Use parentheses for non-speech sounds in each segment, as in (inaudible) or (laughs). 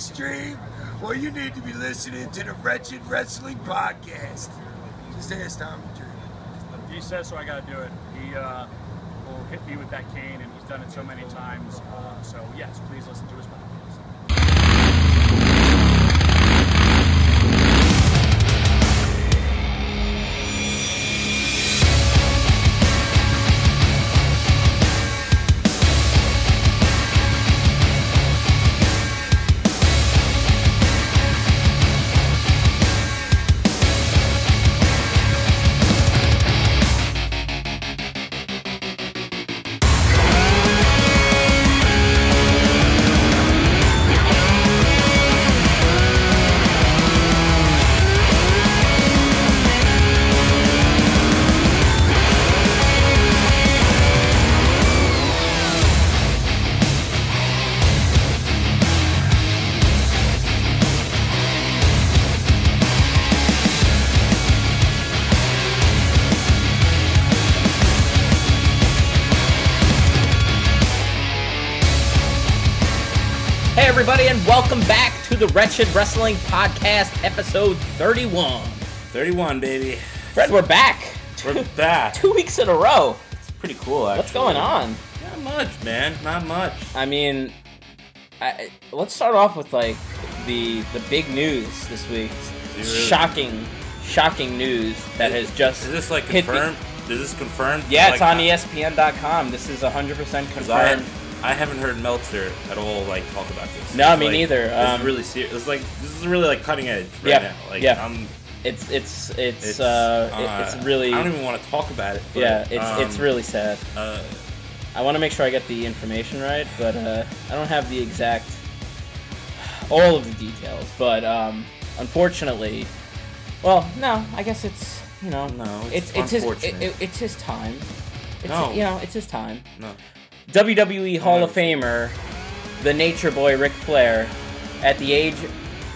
extreme? Well, you need to be listening to the Wretched Wrestling Podcast. Just ask Tommy Dreamer. He says so. I got to do it. He uh, will hit me with that cane, and he's done it so many times. Uh, so yes, please listen to his podcast. Everybody, and welcome back to the Wretched Wrestling Podcast, episode 31. 31, baby. Fred, we're back. We're back. (laughs) Two weeks in a row. It's pretty cool, actually. What's going on? Not much, man. Not much. I mean, I, let's start off with like the the big news this week. Really? Shocking, shocking news that has just Is this like confirmed? Is this confirmed? Yeah, like, it's on E I- ESPN.com. This is 100% confirmed. I haven't heard Meltzer at all like talk about this. No, It's me like- neither. This Um, is really serious. It's like this is really like cutting edge right Yeah, now. Like yeah. I'm, It's it's it's, it's, uh, uh, it's really I don't even want to talk about it. but, yeah, it's um, it's really sad. Uh, I want to make sure I get the information right, but uh, I don't have the exact all of the details. But um, unfortunately, well, no, I guess it's you know, No, it's it's it's his it, it- it's his time. It's No. you know, it's his time. no. WWE Hall of Famer, the Nature Boy Ric Flair, at the age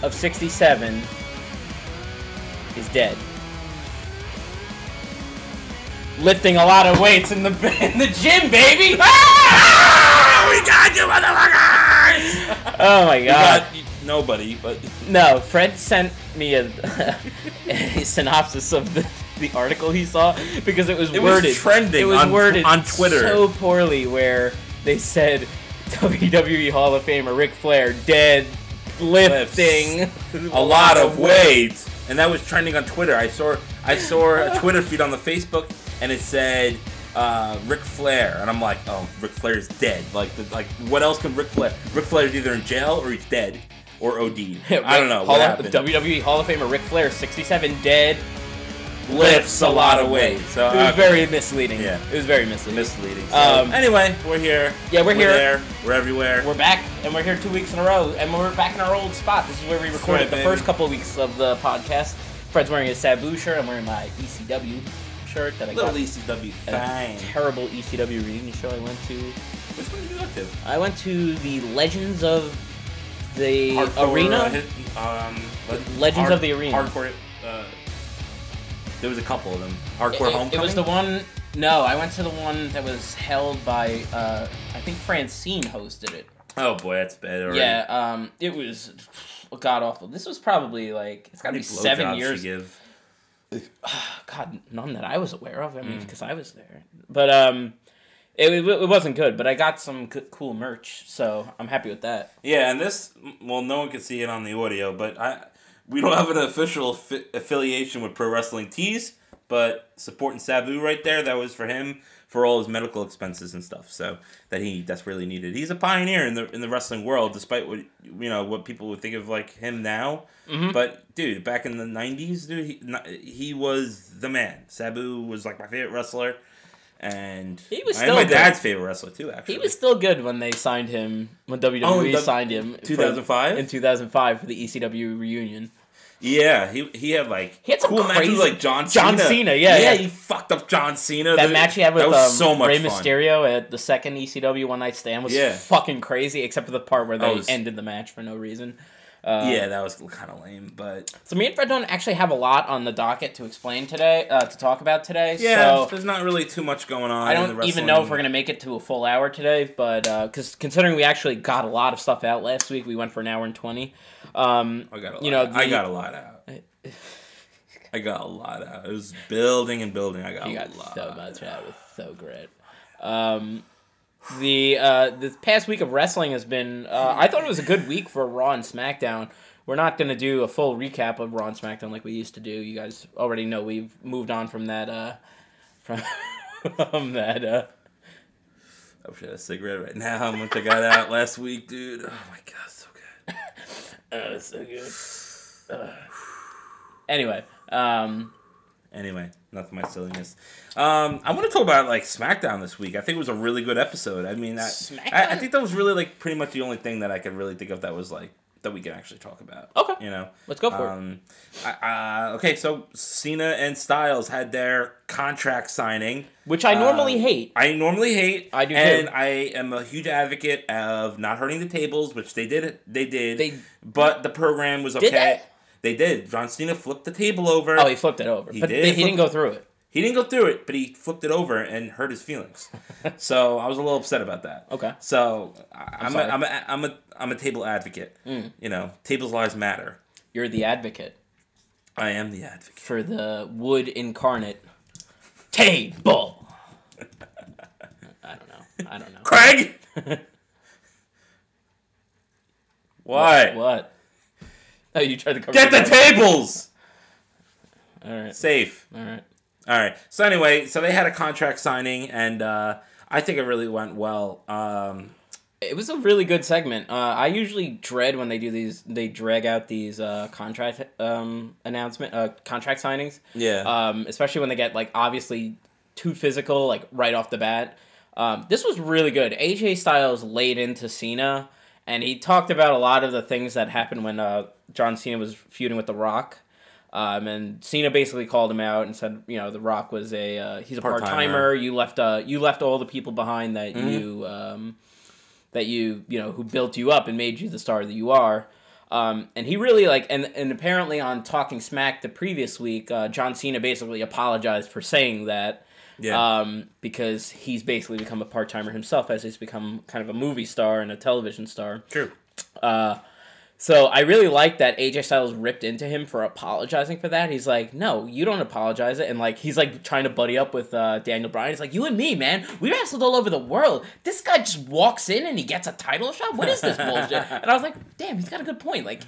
of 67, is dead. Lifting a lot of weights in the (laughs) in the gym, baby. (laughs) Ah, we got you, motherfuckers! Oh my We god. got nobody, but No, Fred sent me a, (laughs) a synopsis of the, (laughs) the article he saw because it was It was worded trending It was on- worded on Twitter. so poorly where they said WWE Hall of Famer Ric Flair dead lifting (laughs) a lot of weight, and that was trending on Twitter. I saw I saw a (laughs) Twitter feed on the Facebook, and it said uh, Ric Flair, and I'm like, oh, Ric Flair is dead. Like, the, like what else can Ric Flair? Ric Flair is either in jail or he's dead or OD. I don't know Hall what of, happened. WWE Hall of Famer Ric Flair, 67, dead. Lifts a lot of weight. So It was okay. very misleading. Yeah. It was very misleading. misleading. So, Um, anyway, we're here. Yeah, we're here. there. We're everywhere. We're back, and we're here two weeks in a row, and we're back in our old spot. This is where we recorded right, the baby. first couple of weeks of the podcast. Fred's wearing his Sabu shirt. I'm wearing my ECW shirt that I little got ECW fine. terrible ECW reunion show I went to. Which one did you go to? I went to the Legends of the Hardcore, Arena. uh, um, le- Legends of the Arena. Hardcore. Uh, there was a couple of them. Hardcore It- it, Homecoming. it was the one. No, I went to the one that was held by. Uh, I think Francine hosted it. Oh boy, that's bad already. Yeah, um, it was god awful. This was probably like it's got to be seven years. Give? (sighs) God, none that I was aware of. I Mm. mean, because I was there. But um, it, it, it wasn't good. But I got some good, cool merch, so I'm happy with that. Yeah, and this well, no one could see it on the audio, but I we don't have an official affi- affiliation with Pro Wrestling Tees, but supporting Sabu right there. That was for him for all his medical expenses and stuff. So that he desperately needed. He's a pioneer in the in the wrestling world, despite what you know what people would think of like him now. Mm-hmm. But dude, back in the '90s, dude, he he was the man. Sabu was like my favorite wrestler. And He was still my good. dad's favorite wrestler too. Actually, He was still good when they signed him when WWE Oh, the- signed him. for- 2005? in 2005 for the ECW reunion. Yeah, he he had like He had some cool matches crazy- like John Cena. John Cena. Cena, yeah, yeah. he fucked up John Cena. That Dude, match he had with that was um, so much Rey fun. Mysterio at the second ECW One Night Stand was Yeah. fucking crazy, except for the part where they was- ended the match for no reason. Uh, yeah, that was kind of lame, but So me and Fred don't actually have a lot on the docket to explain today, uh, to talk about today. yeah, so there's not really too much going on. I in the don't even know if we're gonna make it to a full hour today, but because considering we actually got a lot of stuff out last week, we went for an hour and twenty. Um, I got a lot. you know, I got a lot out. I got a lot out. It was building and building. I got you a got lot. so much out. It was so great. Um, the uh, this past week of wrestling has been. Uh, I thought it was a good week for Raw and SmackDown. We're not gonna do a full recap of Raw and SmackDown like we used to do. You guys already know we've moved on from that. Uh, from (laughs) from that. Uh, I wish I had a cigarette right now. How much I got out last week, dude? Oh my god, so good. (laughs) oh, so good. Ugh. Anyway, um, Anyway, enough of my silliness. Um, I want to talk about like SmackDown this week. I think it was a really good episode. I mean, I, I, I think that was really like pretty much the only thing that I could really think of that was like that we can actually talk about. Okay. you know, Let's go for it. um, I, uh, okay, so Cena and Styles had their contract signing. which I normally Um, hate. I normally hate. I do and too. I am a huge advocate of not hurting the tables, which they did. They did. They- but the program was okay. They? Did. John Cena flipped the table over. Oh, he flipped it over, He but did he didn't go through it. He didn't go through it, but he flipped it over and hurt his feelings. (laughs) so I was a little upset about that. Okay. So I- I'm, a. Mm. I'm, a, I'm a I'm a table advocate. You know, tables lives matter. You're the advocate I am the advocate. for the wood incarnate table. I don't know. I don't know. Craig. (laughs) what? What? Oh, (laughs) you tried to cover. Get the tables All right. safe. All right. All right. So anyway, so they had a contract signing, and uh, I think it really went well. Um, It was a really good segment. Uh, I usually dread when they do these. They drag out these uh, contract um, announcement, uh, contract signings. Yeah. Um, especially when they get like obviously too physical, like right off the bat. Um, this was really good. AJ Styles laid into Cena, and he talked about a lot of the things that happened when uh, John Cena was feuding with The Rock. Um, and Cena basically called him out and said, you know, The Rock was a uh, he's a part Part-timer. You left uh, you left all the people behind that you um, that you you know who built you up and made you the star that you are. Um, and he really like and and apparently on Talking Smack the previous week, uh, John Cena basically apologized for saying that. Yeah. Um, because he's basically become a part timer himself as he's become kind of a movie star and a television star. True. Uh, so I really like that AJ Styles ripped into him for apologizing for that. He's like, no, you don't apologize it, and like he's like trying to buddy up with uh, Daniel Bryan. He's like, you and me, man, we wrestled all over the world. This guy just walks in and he gets a title shot. What is this bullshit? (laughs) And I was like, damn, he's got a good point. Like,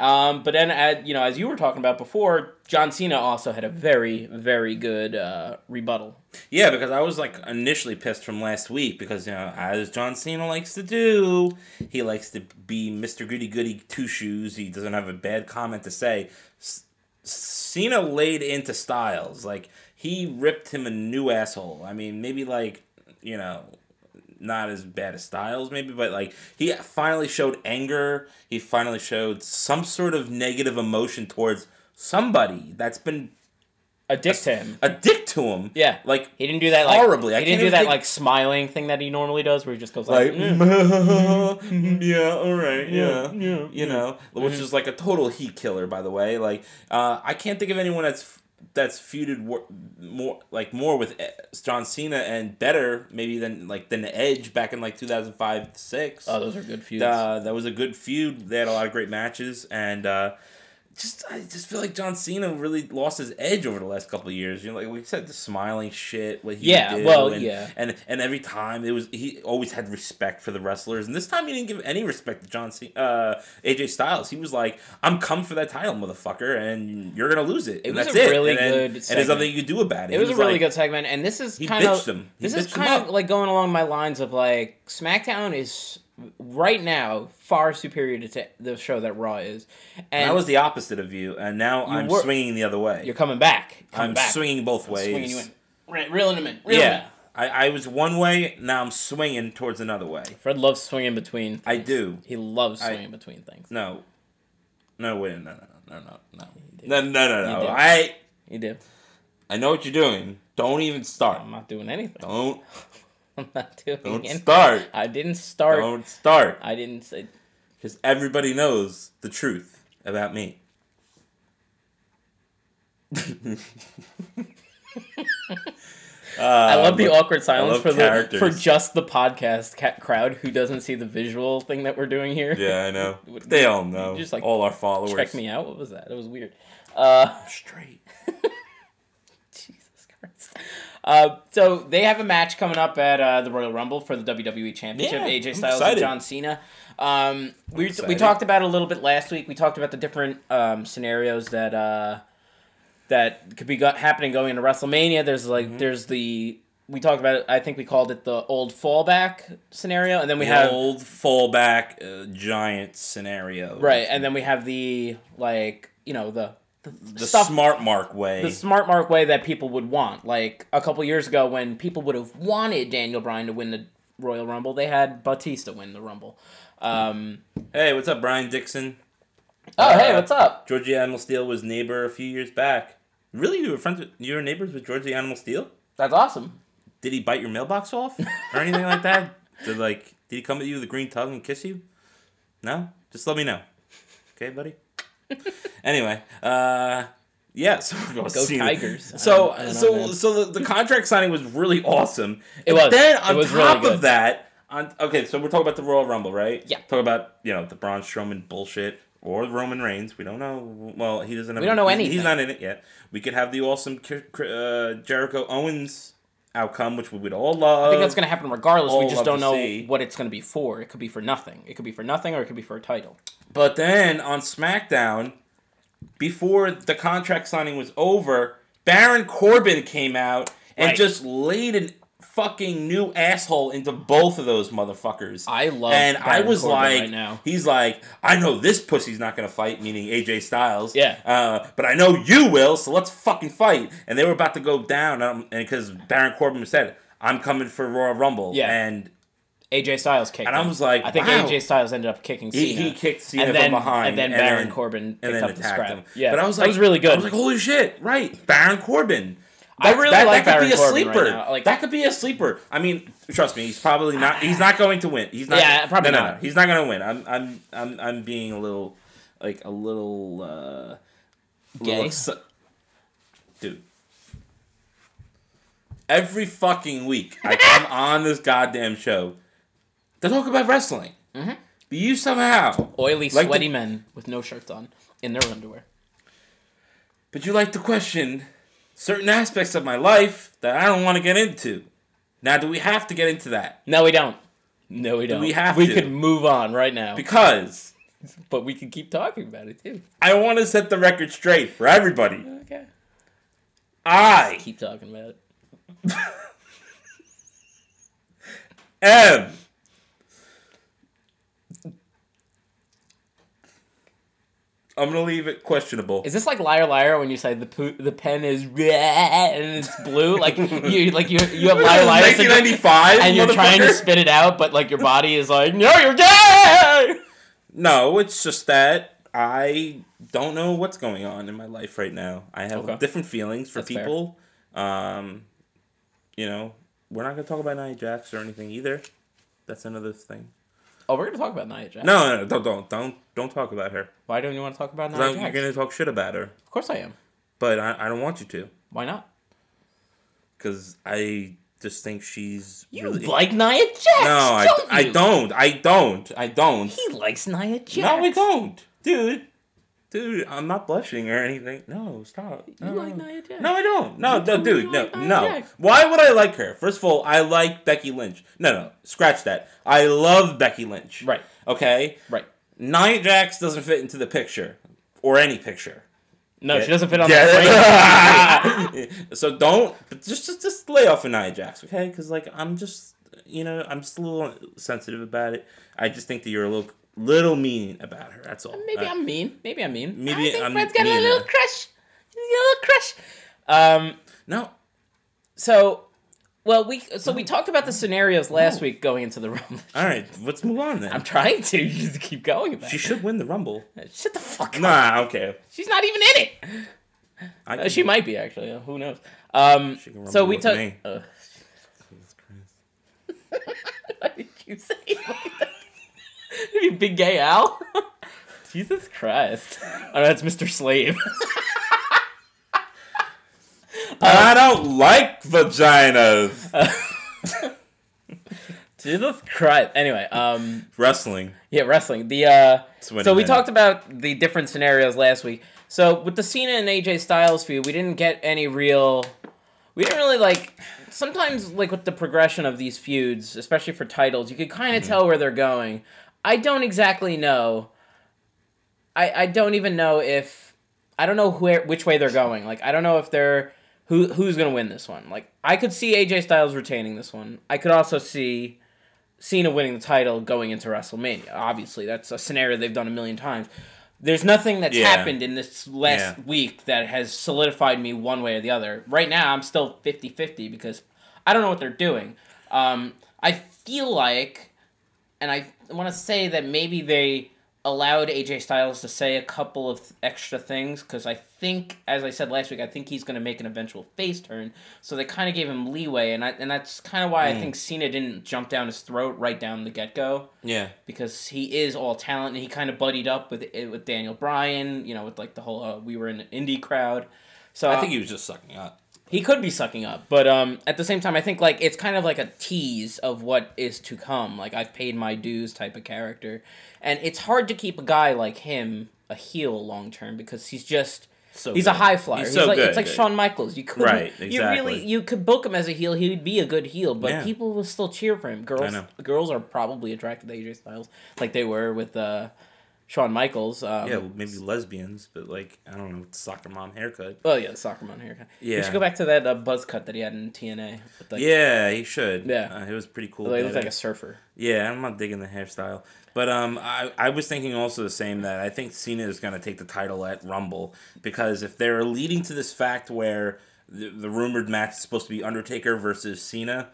um, but then uh, you know, as you were talking about before, John Cena also had a very, very good uh, rebuttal. Yeah, because I was like initially pissed from last week because you know as John Cena likes to do, he likes to be Mister Goody Goody Two Shoes. He doesn't have a bad comment to say. S- Cena laid into Styles like he ripped him a new asshole. I mean, maybe like you know. Not as bad as Styles, maybe, but like he finally showed anger. He finally showed some sort of negative emotion towards somebody that's been A dick to him. a dick to him. Yeah, like he didn't do that like horribly. I He didn't do that think- like smiling thing that he normally does, where he just goes like, like "Mm." (laughs) yeah all right yeah, Yeah, yeah, you know which is like a total heat killer by the way like uh, i can't think of anyone that's that's feuded more like more with E- john cena and better maybe than like than the edge back in like 2005 6 oh, those are good feuds. uh, that was a good feud they had a lot of great matches and uh, just I just feel like John Cena really lost his edge over the last couple of years. You know, like we said, the smiling shit, what he Yeah, well, and, yeah. and and every time it was he always had respect for the wrestlers, and this time he didn't give any respect to John Cena, uh, AJ Styles. He was like, "I'm come for that title, motherfucker, and you're gonna lose it." It and was that's a it. really and then- good and there's nothing you could do about it. It He was a really like, good segment, and this is kind of this is kind of like going along my lines of like SmackDown is right now far superior to the show that Raw is. And, and I was the opposite of you, and now you I'm were, swinging the other way. You're coming back. Coming I'm back. swinging both I'm ways. Swinging you in. Re- reeling him in. Reeling yeah. In. I, I was one way, now I'm swinging towards another way. Fred loves swinging between things. I do. He loves swinging I, between things. No. No, wait, no, no, no, no, no. No, no, no, no. You. I. You do. I know what you're doing. Don't even start. I'm not doing anything. Don't I'm not doing don't anything. start. I didn't start. Don't start. I didn't say. because everybody knows the truth about me. I love the awkward silence for the for just the podcast ca- crowd who doesn't see the visual thing that we're doing here. Yeah, I know. (laughs) They all know. Just, like, all our followers. Check me out. What was that? It was weird. Uh, straight. Jesus Christ. Uh, so they have a match coming up at uh, the Royal Rumble for the WWE Championship. Yeah, AJ Styles and. John Cena. Um, we we talked about it a little bit last week. We talked about the different um, scenarios that uh, that could be go- happening going into WrestleMania. There's like Mm-hmm. there's the we talked about it. I think we called it the old fallback scenario, and then we The have old fallback uh, giant scenario. right, and then we have the like you know the the, The stuff smart mark way. the smart mark way that people would want. Like a couple years ago, when people would have wanted Daniel Bryan to win the Royal Rumble, they had Batista win the Rumble. Um, hey, what's up, Brian Dixon? oh, hey, Uh, what's up? Georgie Animal Steele was neighbor a few years back. Really, you were friends with you were neighbors with Georgie Animal Steele? That's awesome. Did he bite your mailbox off or anything like that? (laughs) Did like did he come at you with a green tongue and kiss you? No, just let me know. Okay, buddy. (laughs) anyway, uh, yeah. So (laughs) Go Tigers. So I don't- I don't so man. so the, the contract signing was really awesome. It And was. Then on was really top good. of that, on okay, so we're talking about the Royal Rumble, right? Yeah. Talk about you know the Braun Strowman bullshit or Roman Reigns. We don't know. Well, he doesn't. Have, We don't know anything. He's not in it yet. We could have the awesome uh, Jericho Owens outcome, which we would all love. I think that's going to happen regardless. We just don't know see. what it's going to be for. It could be for nothing. It could be for nothing, or it could be for a title. But then on SmackDown, before the contract signing was over, Baron Corbin came out and Right. just laid an fucking new asshole into both of those motherfuckers. I love and I was Corbin like, right now. he's like, I know this pussy's not gonna fight, meaning AJ Styles. Yeah. Uh, but I know you will, so let's fucking fight. And they were about to go down, um, and because Baron Corbin said, "I'm coming for Royal Rumble," Yeah. and AJ Styles kicked. And I was like, I think wow. AJ Styles ended up kicking Cena. he, he kicked Cena and then, from behind, and then Baron Corbin picked and then up the scrap. him. Yeah, but I was that like, was really good. I was like, holy shit, right? Baron Corbin. I really that, like that could Baron be a Corbin right sleeper. now. Like- that could be a sleeper. I mean, trust me, he's probably not. He's not going to win. He's not. Yeah, probably no, no, not. No, he's not going to win. I'm, I'm, I'm, I'm being a little, like a little, uh, little Gay? upset- dude. Every fucking week, I come (laughs) on this goddamn show to talk about wrestling. Mm-hmm. But you somehow Oily, like sweaty to- men with no shirts on in their underwear. But you like to question certain aspects of my life that I don't want to get into. Now, do we have to get into that? No, we don't. No, we don't. we have We to? could move on right now, Because (laughs) but we could keep talking about it too. I want to set the record straight for everybody. Okay. I Keep talking about it. (laughs) am I'm gonna leave it questionable. Is this like liar liar when you say the po- the pen is red and it's blue? Like (laughs) you like you you have liar liar syndrome 1995, and you're trying to spit it out, but like your body is like, no, you're gay. No, it's just that I don't know what's going on in my life right now. I have Okay. different feelings for That's people. Um, you know, we're not gonna talk about Nia Jax or anything either. That's another thing. Oh, we're gonna talk about Nia Jax. No, no, no, don't, don't, don't, don't talk about her. Why don't you want to talk about Nia I'm- Jax? You're gonna talk shit about her, Of course I am. but I, I don't want you to, Why not? because I just think she's You really. like Nia Jax? no, I, don't I don't, I don't, I don't. He likes Nia Jax. No, I don't, dude. Dude, I'm not blushing or anything. No, stop. You No. like Nia Jax? No, I don't. No, no, dude, no, like no. Why would I like her? First of all, I like Becky Lynch. No, no, scratch that. I love Becky Lynch. Right. Okay. Right. Nia Jax doesn't fit into the picture or any picture. No, Yeah. she doesn't fit on the frame. (laughs) so don't but just, just just lay off of Nia Jax, okay? Because like I'm just you know I'm just a little sensitive about it. I just think that you're a little little mean about her. That's all. Maybe Uh, I'm mean. Maybe I'm mean. Maybe I think I'm Fred's got a little uh, crush. He's got a little crush. Um. no. So, well, we so we talked about the scenarios last week going into the rumble. (laughs) All right, let's move on then. I'm trying to (laughs) you just keep going about. she should win the Rumble. Shut the fuck up. Nah, okay. She's not even in it. I Uh, she might be actually. uh, Who knows? Um. She can So we took. Uh, (laughs) why did you say like that? (laughs) Big gay Al. (laughs) Jesus Christ. (laughs) Oh, that's Mr. Slave. I don't like vaginas. Jesus Christ. Anyway, um, Wrestling. yeah, wrestling. The uh, Sweaty so we man. talked about the different scenarios last week. So with the Cena and AJ Styles feud, we didn't get any real. We didn't really like. Sometimes, like with the progression of these feuds, especially for titles, you could kind of tell where they're going. I don't exactly know. I I don't even know if I don't know where which way they're going. Like I don't know if they're who who's gonna win this one. Like I could see AJ Styles retaining this one. I could also see Cena winning the title going into WrestleMania. Obviously, that's a scenario they've done a million times. There's nothing that's Yeah. happened in this last Yeah. week that has solidified me one way or the other. Right now, I'm still 50 50 because I don't know what they're doing. Um, I feel like, and I want to say that maybe they allowed AJ Styles to say a couple of extra things because I think, as I said last week, I think he's going to make an eventual face turn. So they kind of gave him leeway, and I, and that's kind of why I think Cena didn't jump down his throat right down the get go Yeah. because he is all talent and he kind of buddied up with with Daniel Bryan, you know, with like the whole uh, we were in an indie crowd. So I think he was just sucking up. He could be sucking up, but um, at the same time, I think like it's kind of like a tease of what is to come. Like I've paid my dues type of character, and it's hard to keep a guy like him a heel long term because he's just So he's a high flyer. He's He's, so like good. it's like Shawn Michaels. You could Right, exactly. You really you could book him as a heel. He would be a good heel, but Yeah. people will still cheer for him. Girls girls are probably attracted to AJ Styles like they were with uh, Shawn Michaels. Um, Yeah, well, maybe lesbians, but like I don't know, soccer mom haircut. Oh yeah, the soccer mom haircut. Yeah, we should go back to that uh, buzz cut that he had in TNA. Like, Yeah, he should. Yeah. uh, it was pretty cool. He that looked like a surfer. Yeah, I'm not digging the hairstyle. But um, I, I was thinking also the same that I think Cena is going to take the title at Rumble because if they're leading to this fact where the, the rumored match is supposed to be Undertaker versus Cena,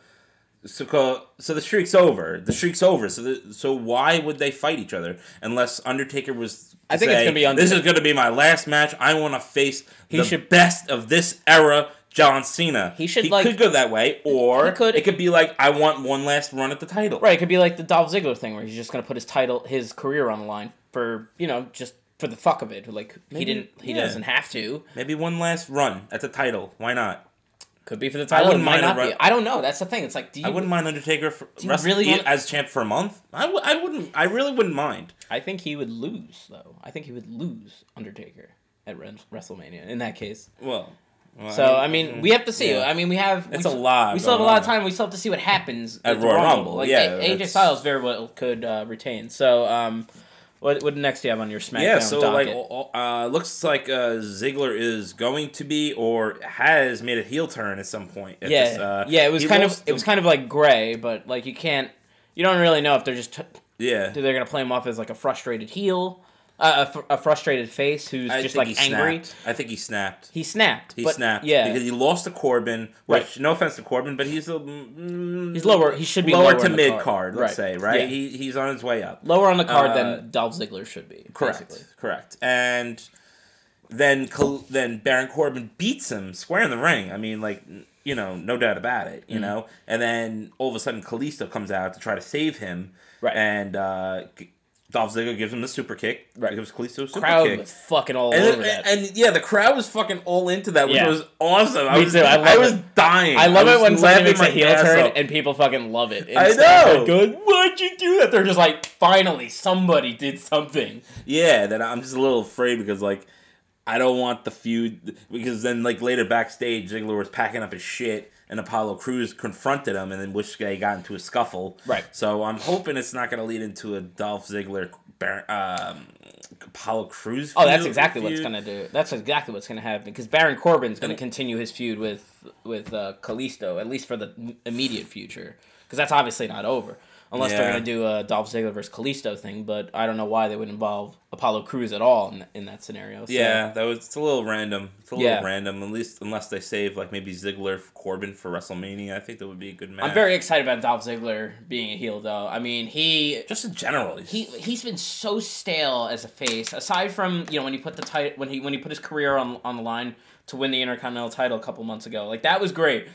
so so the streak's over. The streak's over. So the, so why would they fight each other unless Undertaker was? I think it's gonna be This is going to be my last match. I want to face He the should- best of this era. John Cena. He should, He like- could go that way, or could- it could be like I want one last run at the title. Right, it could be like the Dolph Ziggler thing where he's just gonna put his title, his career on the line for you know just for the fuck of it. Like he didn't, he yeah. doesn't have to. Maybe one last run at the title. Why not? Could be for the title. wouldn't it might mind not run- be. I don't know. That's the thing. It's like, do you? I wouldn't mind Undertaker for really wanna- as champ for a month. I, w- I wouldn't. I really wouldn't mind. I think he would lose though. I think he would lose Undertaker at Res- WrestleMania in that case. Well, well, So I mean, we have to see. yeah. I mean, we have. It's we, a lot We still have a lot of time. We still have to see what happens At the Royal Rumble, Like, yeah, A- AJ Styles very well could uh, retain. So, um, what what next do you have on your SmackDown yeah. So like, uh, looks like uh, Ziggler is going to be or has made a heel turn at some point. At yeah, this, uh, yeah. It was kind of it was kind of like gray, but like you can't. You don't really know if they're just t- yeah. they're gonna play him off as like a frustrated heel, uh, a, fr- a frustrated face who's I just like angry. I think he snapped. He snapped. He but, snapped. Yeah, because he lost to Corbin. Which, Right. no offense to Corbin, but he's a mm, he's lower. He should be lower, lower, to mid card. card. Let's Right. say right. Yeah. He, he's on his way up. lower on the card Uh, than Dolph Ziggler should be. Correct. basically. Correct. And then then Baron Corbin beats him square in the ring. I mean, like you know, no doubt about it. Mm-hmm. You know, and then all of a sudden Kalisto comes out to try to save him. Right. And uh, Dolph Ziggler gives him the super kick. Right. Gives Kalisto super Crowd kick. was fucking all And, over that. and, yeah, the crowd was fucking all into that, which Yeah. was awesome. I Me was, too, I love was dying. I love was it when somebody makes a heel turn off. and people fucking love it. I know. Going, Why'd you do that? They're just like, finally, somebody did something. Yeah, that I'm just a little afraid because like I don't want the feud because then like later backstage Ziggler was packing up his shit and Apollo Crews confronted him and then which they got into a scuffle. Right. So I'm hoping it's not going to lead into a Dolph Ziggler um, Apollo Crews. Oh, that's exactly what it's feud. gonna do. That's exactly what's gonna happen because Baron Corbin's gonna continue his feud with with uh, Kalisto at least for the immediate future because that's obviously not over unless they're gonna do a Dolph Ziggler versus Kalisto thing. But I don't know why they would involve Apollo Crews at all in, in that scenario. So, Yeah, that was it's a little random. It's a little Yeah. random, at least unless they save like maybe Ziggler Corbin for WrestleMania. I think that would be a good match. I'm very excited about Dolph Ziggler being a heel though. I mean he just in general. he's- he he's been so stale as a face. Aside from you know when he put the tit- when he when he put his career on on the line to win the Intercontinental title a couple months ago, like that was great.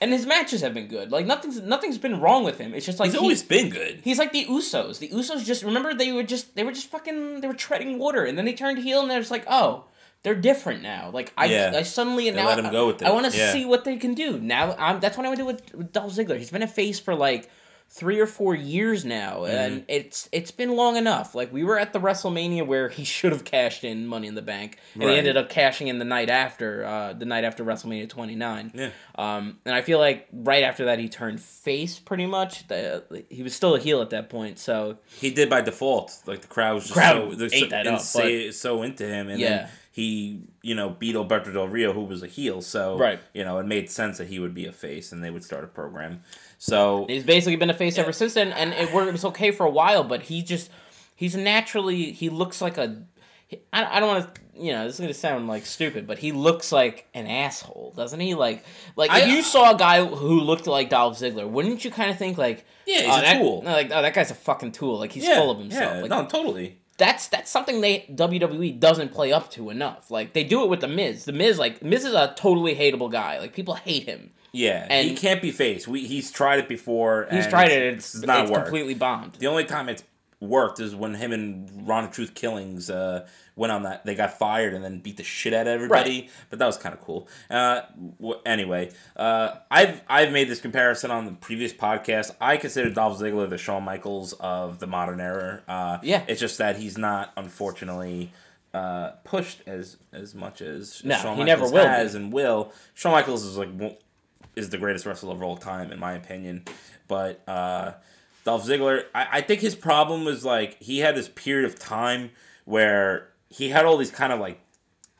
And his matches have been good. Like nothing's nothing's been wrong with him. It's just like He's he- always been good. He's like the Usos. The Usos just remember they were just they were just fucking they were treading water, and then they turned heel, and they're just like, oh, they're different now. Like I, Yeah. I suddenly They now let him go with it. I want to Yeah. see what they can do now. I'm, that's what I want to do with, with Dolph Ziggler. He's been a face for like three or four years now, Mm-hmm. and it's it's been long enough. Like we were at the WrestleMania where he (laughs) should have cashed in Money in the Bank, and Right. he ended up cashing in the night after, uh, the night after WrestleMania 29. Yeah. Um, and I feel like right after that he turned face pretty much. The, he was still a heel at that point, so He did by default. Like the crowd was just Crowd so, ate so, that and up, say- so into him, and Yeah. then he you know beat Alberto Del Rio, who was a heel. So Right. you know it made sense that he would be a face, and they would start a program. So He's basically been a face ever since then, and it, was okay for a while. But he just he's naturally he looks like a I, I don't want to you know this is gonna sound like stupid, but he looks like an asshole, doesn't he? Like like if I- you saw a guy who looked like Dolph Ziggler, wouldn't you kind of think like Yeah, he's oh, a that, tool. no, like oh that guy's a fucking tool, like he's yeah, full of himself. Yeah, like, no, totally. That's that's something they WWE doesn't play up to enough. Like they do it with the Miz. The Miz like Miz is a totally hateable guy. Like people hate him. Yeah, And- he can't be faced. We he's tried it before. He's and tried it. It's, it's not it's worked. completely bombed. The only time it's worked is when him and Ron of Truth Killings uh, went on that. They got fired and then beat the shit out of everybody. But that was kind of cool. Uh, w- anyway, uh, I've I've made this comparison on the previous podcast. I consider Dolph Ziggler the Shawn Michaels of the modern era. Uh, Yeah. it's just that he's not unfortunately. Uh, pushed as as much as No, Shawn he never Michaels will be. has and will. Shawn Michaels is like is the greatest wrestler of all time in my opinion, but uh, Dolph Ziggler, I, I think his problem was like he had this period of time where he had all these kind of like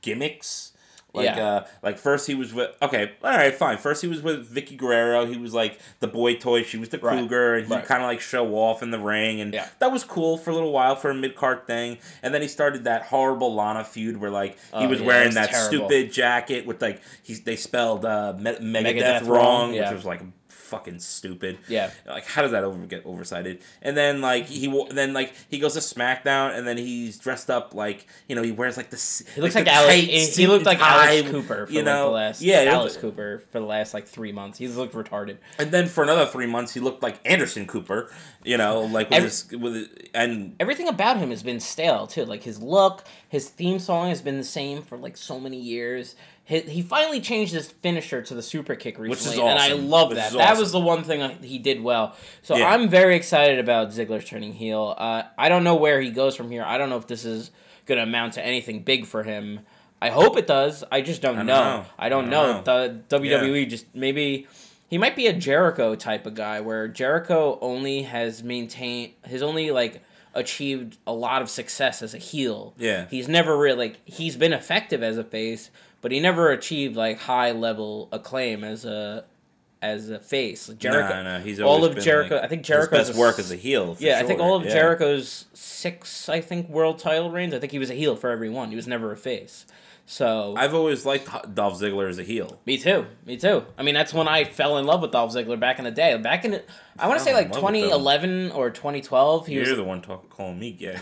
gimmicks. Like Yeah. uh like first he was with okay, all right, fine. First he was with Vickie Guerrero. He was like the boy toy, she was the Right. cougar, and he Right. kind of like show off in the ring and Yeah. that was cool for a little while for a mid card thing. And then he started that horrible Lana feud where like he Oh, was yeah, wearing was that terrible. stupid jacket with like he's they spelled uh Me- Megadeth, Megadeth wrong, wrong, which was like fucking stupid. Yeah. Like how does that over get oversighted? And then like he then like he goes to SmackDown and then he's dressed up like you know he wears like the He looks the like, Alex. He, looked like Alex Cooper for you like know the last. yeah looked- Cooper for the last like three months. He's looked retarded. and then for another three months he looked like Anderson Cooper you know like with Every- his with and Everything about him has been stale too. Like his look, his theme song has been the same for like so many years. He, he finally changed his finisher to the super kick is recently, and I love that. is That awesome. was the one thing he did well. So Yeah. I'm very excited about Ziggler turning heel. Uh, I don't know where he goes from here. I don't know if this is going to amount to anything big for him. I hope it does. I just don't, don't know. know. I don't, I know. don't The WWE just maybe he might be a Jericho type of guy where Jericho only has maintained his only like achieved a lot of success as a heel. Yeah. He's never really like he's been effective as a face, but he never achieved like high level acclaim as a as a face. Jericho no, no, he's all of Jericho like, I think Jericho's best work as a heel. for yeah, I think all of Yeah. Jericho's six, I think, world title reigns. I think he was a heel for every one. He was never a face. So I've always liked Dolph Ziggler as a heel. me too. Me too. I mean, that's when I fell in love with Dolph Ziggler back in the day. Back in, I want to say like love with him. 2011 or 2012. He You're was. the one talk, calling me gay.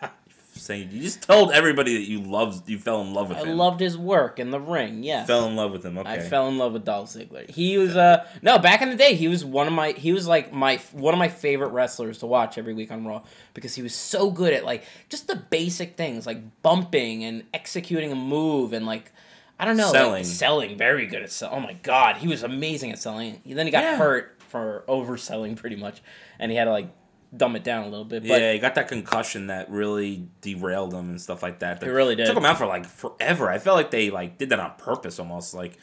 (laughs) Saying you just told everybody that you loved, you fell in love with I him. loved his work in the ring. Yes. Fell in love with him. Okay. I fell in love with Dolph Ziggler. He was uh no back in the day. He was one of my he was like my one of my favorite wrestlers to watch every week on Raw because he was so good at like just the basic things like bumping and executing a move and like I don't know like, Selling. selling very good at selling. Oh my god, he was amazing at selling. Then he got Yeah. hurt for overselling pretty much, and he had to like dumb it down a little bit. But yeah, he got that concussion that really derailed him and stuff like that. It really did. Took him out for like forever. I felt like they like did that on purpose almost. Like,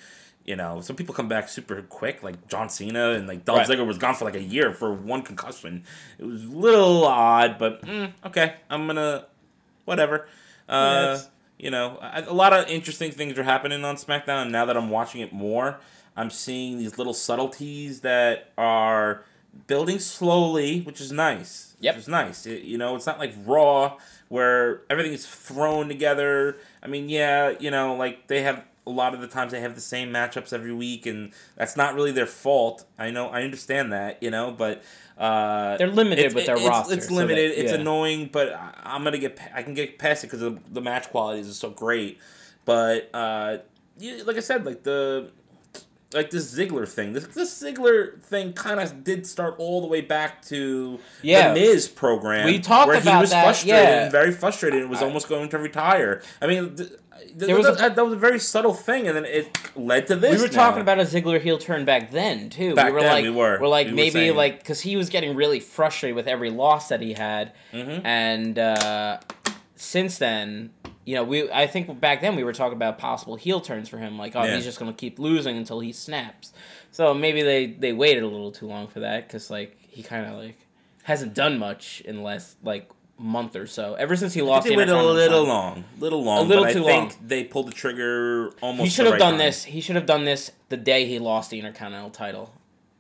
you know, some people come back super quick, like John Cena and like Dolph Right. Ziggler was gone for like a year for one concussion. It was a little odd, but mm, okay, I'm gonna whatever. Uh, it's- you know, a a lot of interesting things are happening on SmackDown. And now that I'm watching it more, I'm seeing these little subtleties that are building slowly, which is nice. Yep. Which is nice. It- you know, it's not like Raw where everything is thrown together. I mean, yeah, you know, like they have a lot of the times they have the same matchups every week, and that's not really their fault. I know, I understand that, you know, but uh, They're limited it's- with their it's, roster, It's so limited. that- it's annoying, but I, I'm gonna get. I can get past it because the, the match qualities is so great. But uh, you, like I said, like the like this Ziggler thing. This this Ziggler thing kind of did start all the way back to Yeah. the Miz program. We talked where he about was that, frustrated, yeah. and very frustrated, and was almost going to retire. I mean, th- th- There was th- a- that, that was a very subtle thing, and then it led to this. We were now. talking about a Ziggler heel turn back then too. Back we were then, like, we were. are like We were maybe saying- like because he was getting really frustrated with every loss that he had, Mhm. and uh, since then, you know, we I think back then we were talking about possible heel turns for him. Like, oh, Yeah. he's just gonna keep losing until he snaps. So maybe they they waited a little too long for that because like he kind of like hasn't done much in the last like month or so. Ever since he lost, they waited a little long, little long, a little but too I think long. they pulled the trigger almost. He should have right done time. this. He should have done this the day he lost the Intercontinental title.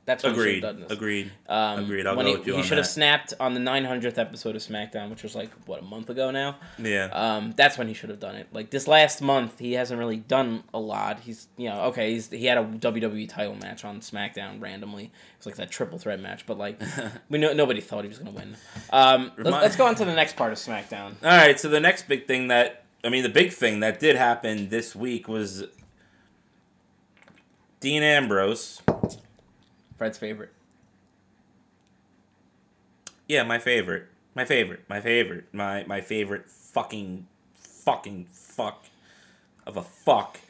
That's when he Agreed. done this. Agreed. Um, Agreed. I'll go he, with you he should have snapped on the 900th episode of SmackDown, which was like what a month ago now. Yeah. Um, that's when he should have done it. Like this last month, he hasn't really done a lot. He's you know okay, he's he had a WWE title match on SmackDown randomly. It was like that triple threat match, but like (laughs) we know nobody thought he was gonna win. Um, let's, let's go on to (laughs) the next part of SmackDown. All right, so the next big thing that I mean, the big thing that did happen this week was Dean Ambrose. Fred's favorite. Yeah, my favorite, my favorite, my favorite, my my favorite fucking fucking fuck of a fuck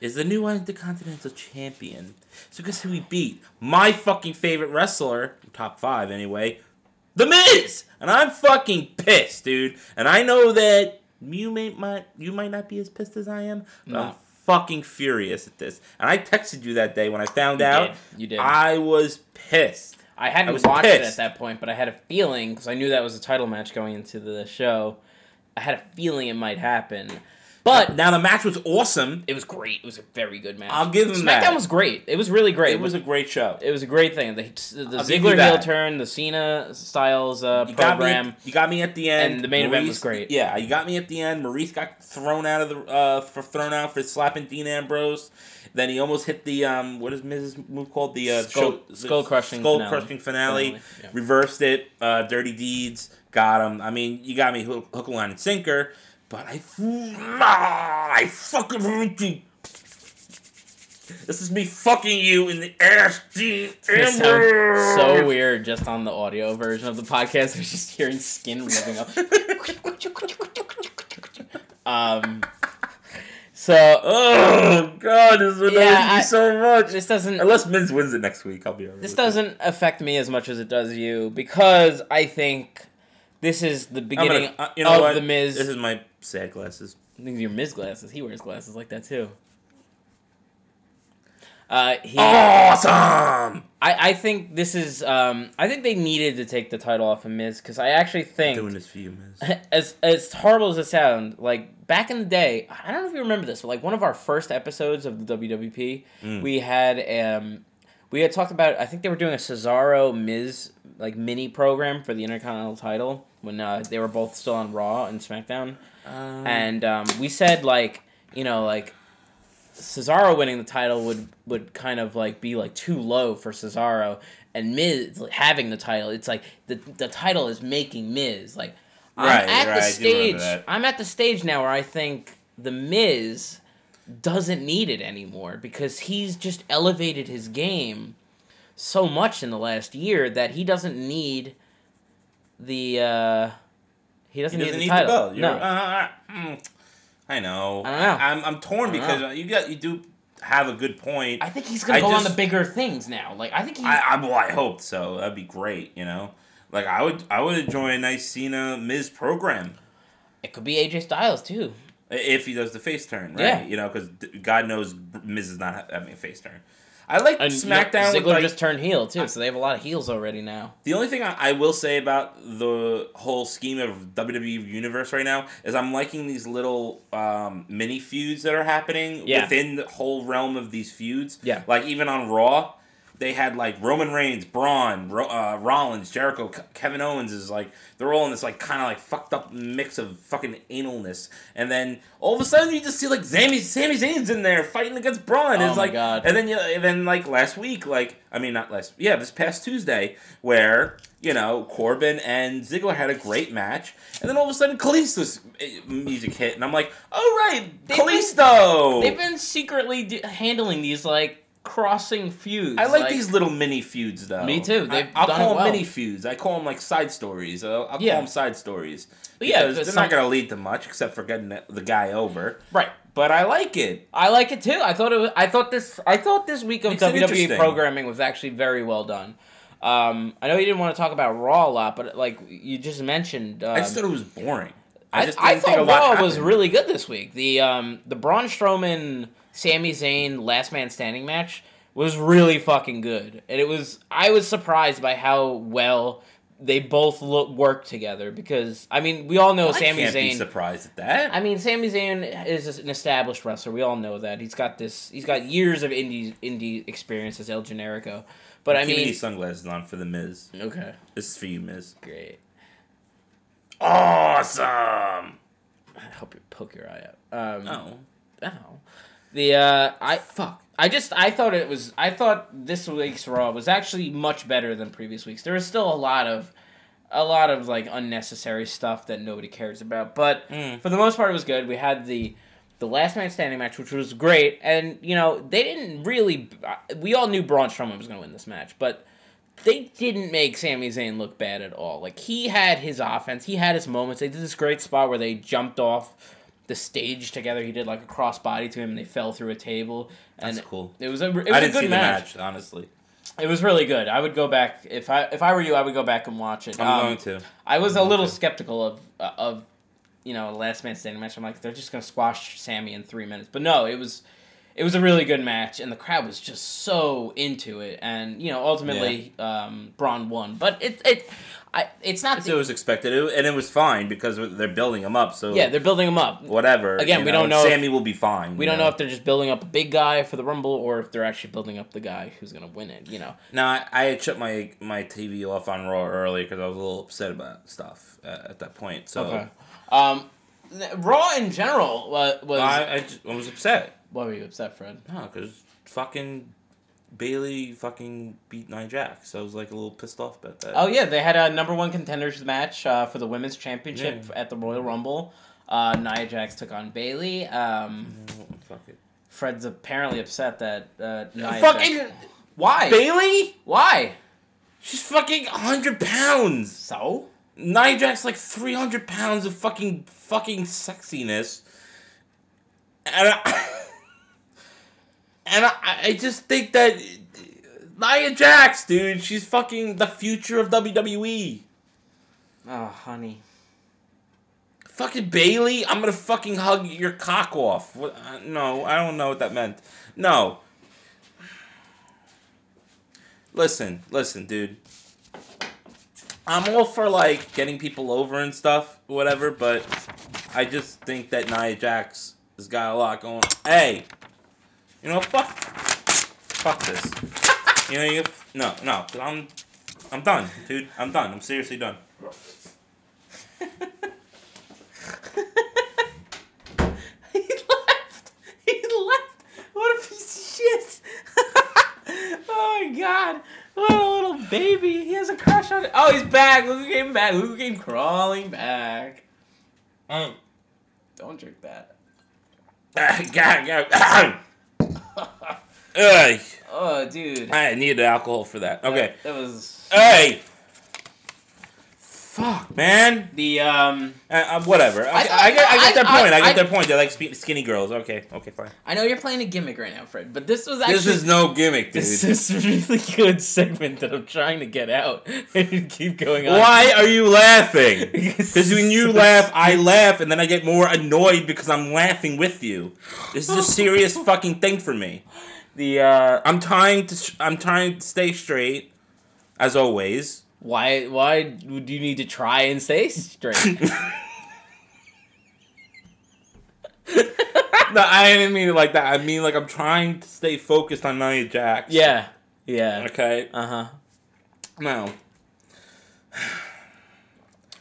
is the new Intercontinental Champion. So guess who he beat? My fucking favorite wrestler, top five anyway, The Miz, and I'm fucking pissed, dude. And I know that you may might you might not be as pissed as I am, but I'm No. Fucking furious at this. And I texted you that day when I found You out. did. You did. I was pissed. I hadn't I watched it at that point, but I had a feeling because I knew that was a title match going into the show. I had a feeling it might happen, but Now the match was awesome. it was great. It was a very good match. I'll give him SmackDown that. was great. It was really great. It was a great show. it was a great thing. The, the I'll Ziggler heel turn, the Cena Styles uh, You got program. me. You got me at the end. And the main event was great. Yeah, you got me at the end. Maryse got thrown out of the uh for thrown out for slapping Dean Ambrose. Then he almost hit the um what is Miz's move called the uh Skull- show- skull-crushing skull finale. crushing finale. Finale, yeah. Reversed it. Uh, Dirty deeds got him. I mean, you got me hook, hook line and sinker. But I, ah, I fucking hate you. This is me fucking you in the ass, sounds so weird just on the audio version of the podcast. Was just hearing skin ripping up. um, so Oh God, this annoys Yeah, me I- so much. this doesn't Unless Miz wins it next week, I'll be alright. this doesn't affect me as much as it does you because I think this is the beginning gonna, uh, you know of what? the Miz. This is my sad glasses. These are your Miz glasses. He wears glasses like that too. Uh, he, Awesome. I, I think this is. Um, I think they needed to take the title off of Miz because I actually think Doing this for you, Miz. (laughs) as as horrible as it sounds, like back in the day, I don't know if you remember this, but like one of our first episodes of the WWP, Mm. we had um we had talked about I think they were doing a Cesaro Miz like mini program for the Intercontinental title when uh, they were both still on Raw and SmackDown, Um, and um, we said like you know like Cesaro winning the title would would kind of like be like too low for Cesaro, and Miz having the title, it's like the the title is making Miz like. I'm Right, at right, the I stage. that. I'm at the stage now where I think the Miz doesn't need it anymore because he's just elevated his game so much in the last year that he doesn't need the uh he he doesn't, doesn't need need the title. the belt. You're, no. uh, mm, I know. I don't know. I'm, I'm torn I because you got you do have a good point. I think he's gonna I go on the bigger things now. Like I think he I, I well, I hoped so. That'd be great. You know, like I would I would enjoy a nice Cena Miz program. it could be AJ Styles too. If he does the face turn, right? Yeah. You know, because God knows Miz is not having a face turn. I like And SmackDown. Ziggler with, like, just turned heel too, so they have a lot of heels already now. the only thing I, I will say about the whole scheme of WWE Universe right now is I'm liking these little um, mini feuds that are happening Yeah. within the whole realm of these feuds. Yeah. Like even on Raw, they had like Roman Reigns, Braun, Ro- uh, Rollins, Jericho, Ke- Kevin Owens is like they're all in this like kind of like fucked up mix of fucking analness, and then all of a sudden you just see like Sami Sami Zayn's in there fighting against Braun. Oh it's my like, God. and then you and then like last week, like I mean not last, yeah, this past Tuesday, where you know Corbin and Ziggler had a great match, and then all of a sudden Kalisto's eh, music hit, and I'm like, all right, They've been- Kalisto. They've been secretly d- handling these like crossing feuds. I like, these little mini feuds though. Me too. They've I, will done call them well. mini feuds. I call them like side stories. I'll, I'll Yeah. call them side stories. But yeah, they're some- not gonna lead to much except for getting the, guy over. Right. But I like it. I like it too. I thought it was, I thought this I thought this week of Makes WWE programming was actually very well done. Um, I know you didn't want to talk about Raw a lot, but like you just mentioned, um, I just thought it was boring. I, I just I didn't think a thought Raw was really good this week. The um, the Braun Strowman, Sami Zayn last man standing match was really fucking good, and it was I was surprised by how well they both look work together because I mean we all know I Sami can't be Zayn. surprised at that. I mean, Sami Zayn is an established wrestler. We all know that. He's got this. He's got years of indie indie experience as El Generico. But I Keep mean, these sunglasses on for the Miz. okay, This is for you, Miz. great. Awesome. I hope you poke your eye out. Um, Oh, oh. The uh, I fuck. I just I thought it was I thought this week's Raw was actually much better than previous weeks. There was still a lot of a lot of like unnecessary stuff that nobody cares about, but Mm. for the most part it was good. We had the the last man standing match, which was great, and you know they didn't really. We all knew Braun Strowman was going to win this match, but they didn't make Sami Zayn look bad at all. Like he had his offense, he had his moments. They did this great spot where they jumped off the stage together. He did like a cross body to him, and they fell through a table. And That's cool. It was a it was I a didn't good see match. the match, honestly. It was really good. I would go back if I if I were you. I would go back and watch it. I'm Um, going to. I was a little to. skeptical of uh, of you know a last man standing match. I'm like they're just gonna squash Sami in three minutes, but no, it was it was a really good match, and the crowd was just so into it, and you know ultimately um, Braun won, but it it I it's not So it was expected, It- and it was fine because they're building him up. So yeah they're building him up. whatever. Again, we don't know if- Sami will be fine. We don't know if they're just building up a big guy for the Rumble or if they're actually building up the guy who's gonna win it. You know. Now I, I had shut my my TV off on Raw earlier because I was a little upset about stuff at, at that point. So Okay. Um, Raw in general was. was I I, just, I was upset. Why were you upset, Fred? No, because fucking Bayley fucking beat Nia Jax. So I was like a little pissed off about that. Oh yeah, they had a number one contenders match uh, for the women's championship Yeah. at the Royal Rumble. Uh, Nia Jax took on Bayley. Um, Oh, fuck it. Fred's apparently upset that uh, Nia Fucking Jax. Why? Bayley? Why? She's fucking hundred pounds. So? Nia Jax like three hundred pounds of fucking fucking sexiness, and I, and I, I just think that Nia Jax, dude, she's fucking the future of WWE. Oh, honey. Fucking Bayley, I'm gonna fucking hug your cock off. What, uh, no, I don't know what that meant. No. Listen, listen, dude. I'm all for like getting people over and stuff, whatever, but I just think that Nia Jax has got a lot going. on. Hey, you know, fuck, fuck this. you know, you no, no, I'm, I'm done, dude. I'm done. I'm seriously done. (laughs) he left. He left. What a piece of shit. (laughs) oh my god. What a little baby. He has a crush on. Oh, he's back. Luke came back. Luke came crawling back. Mm. Don't drink that. (laughs) God, (clears throat) God. Ugh. Oh, dude. I needed alcohol for that. Okay. That was Hey. Fuck, man. the um. Uh, uh, whatever. Okay, I, I- get, I get their I- point. I, get I- their point. They like skinny girls. Okay. Okay. Fine. I know you're playing a gimmick right now, Fred, but this was actually This is no gimmick, (laughs) dude. this is a really good segment that I'm trying to get out (laughs) and keep going on. Why are you laughing? Because (laughs) Because when you laugh, I laugh, and then I get more annoyed because I'm laughing with you. This is a serious fucking thing for me. The uh, I'm trying to. I'm trying to stay straight, as always. Why why would you need to try and stay straight? (laughs) (laughs) No, I didn't mean it like that. I mean like I'm trying to stay focused on Nia Jax. yeah, yeah. Okay. Uh huh. No. (sighs)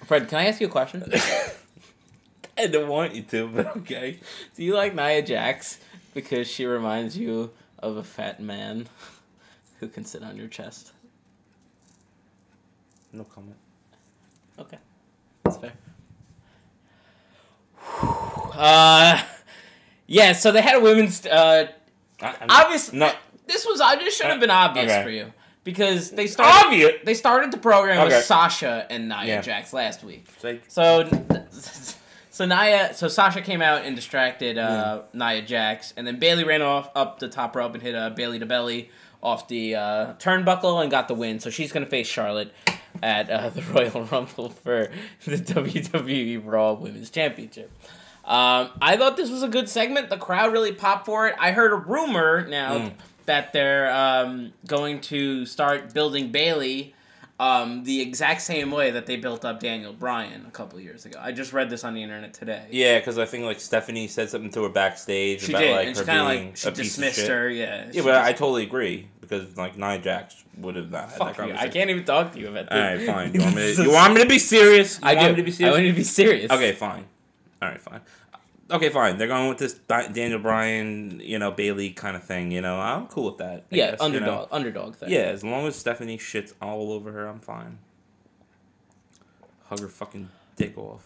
Fred, can I ask you a question? (laughs) I don't want you to, but okay. Do you like Nia Jax because she reminds you of a fat man who can sit on your chest? No comment. Okay, that's fair. Uh, yeah. So they had a women's. Uh, obviously, No. this was I just should have been obvious Okay. for you because they started Obvious? they started the program Okay. with Sasha and Nia Yeah. Jax last week. Like, So, (laughs) so Nia, so Sasha came out and distracted uh, Nia Jax, and then Bayley ran off up the top rope and hit a Bayley to belly off the uh, turnbuckle and got the win. So she's gonna face Charlotte at uh, (laughs) the Royal Rumble for the WWE Raw Women's Championship. Um, I thought this was a good segment. The crowd really popped for it. I heard a rumor now Mm. that they're um, going to start building Bayley um, the exact same way that they built up Daniel Bryan a couple years ago. I just read this on the internet today. yeah, because I think like Stephanie said something to her backstage she about did, like and her she being like she a piece of dismissed shit. her. Yeah, Yeah, but I totally agree because like Nia Jax would have not had that fuck you. I can't even talk to you about All this. right, fine. You want me to, (laughs) you want me to be serious? You I want do. me to be I want you to be serious. Okay, fine. All right, fine. Okay, fine. They're going with this Daniel Bryan, you know, Bayley kind of thing. You know, I'm cool with that. I Yeah, guess, you underdog, know. underdog thing. Yeah, as long as Stephanie shits all over her, I'm fine. Hug her fucking dick off.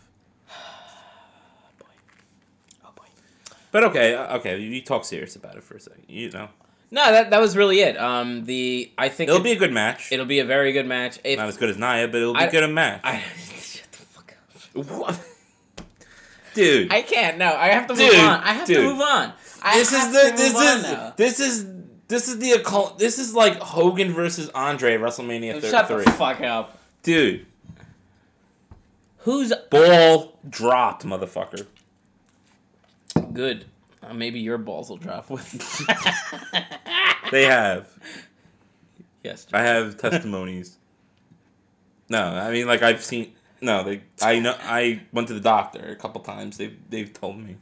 Oh (sighs) boy. Oh boy. But okay, uh, okay, you talk serious about it for a second. You know, No, that that was really it. Um, the I think it'll it- be a good match. it'll be a very good match. If Not as good as Nia, but it'll be I- good a match. (laughs) I shut the fuck up. what? Dude, I can't. No, I have to Dude, move on. I have dude. to move on. I this is the to this on is this is this is the occult. This is like Hogan versus Andre WrestleMania thir- Shut three. the fuck up. Dude, Who's ball dropped, motherfucker. good? Uh, maybe your balls will drop with. (laughs) They have. yes. I have testimonies. no, I mean like I've seen. No, they. I know. I went to the doctor a couple times. They've they've told me.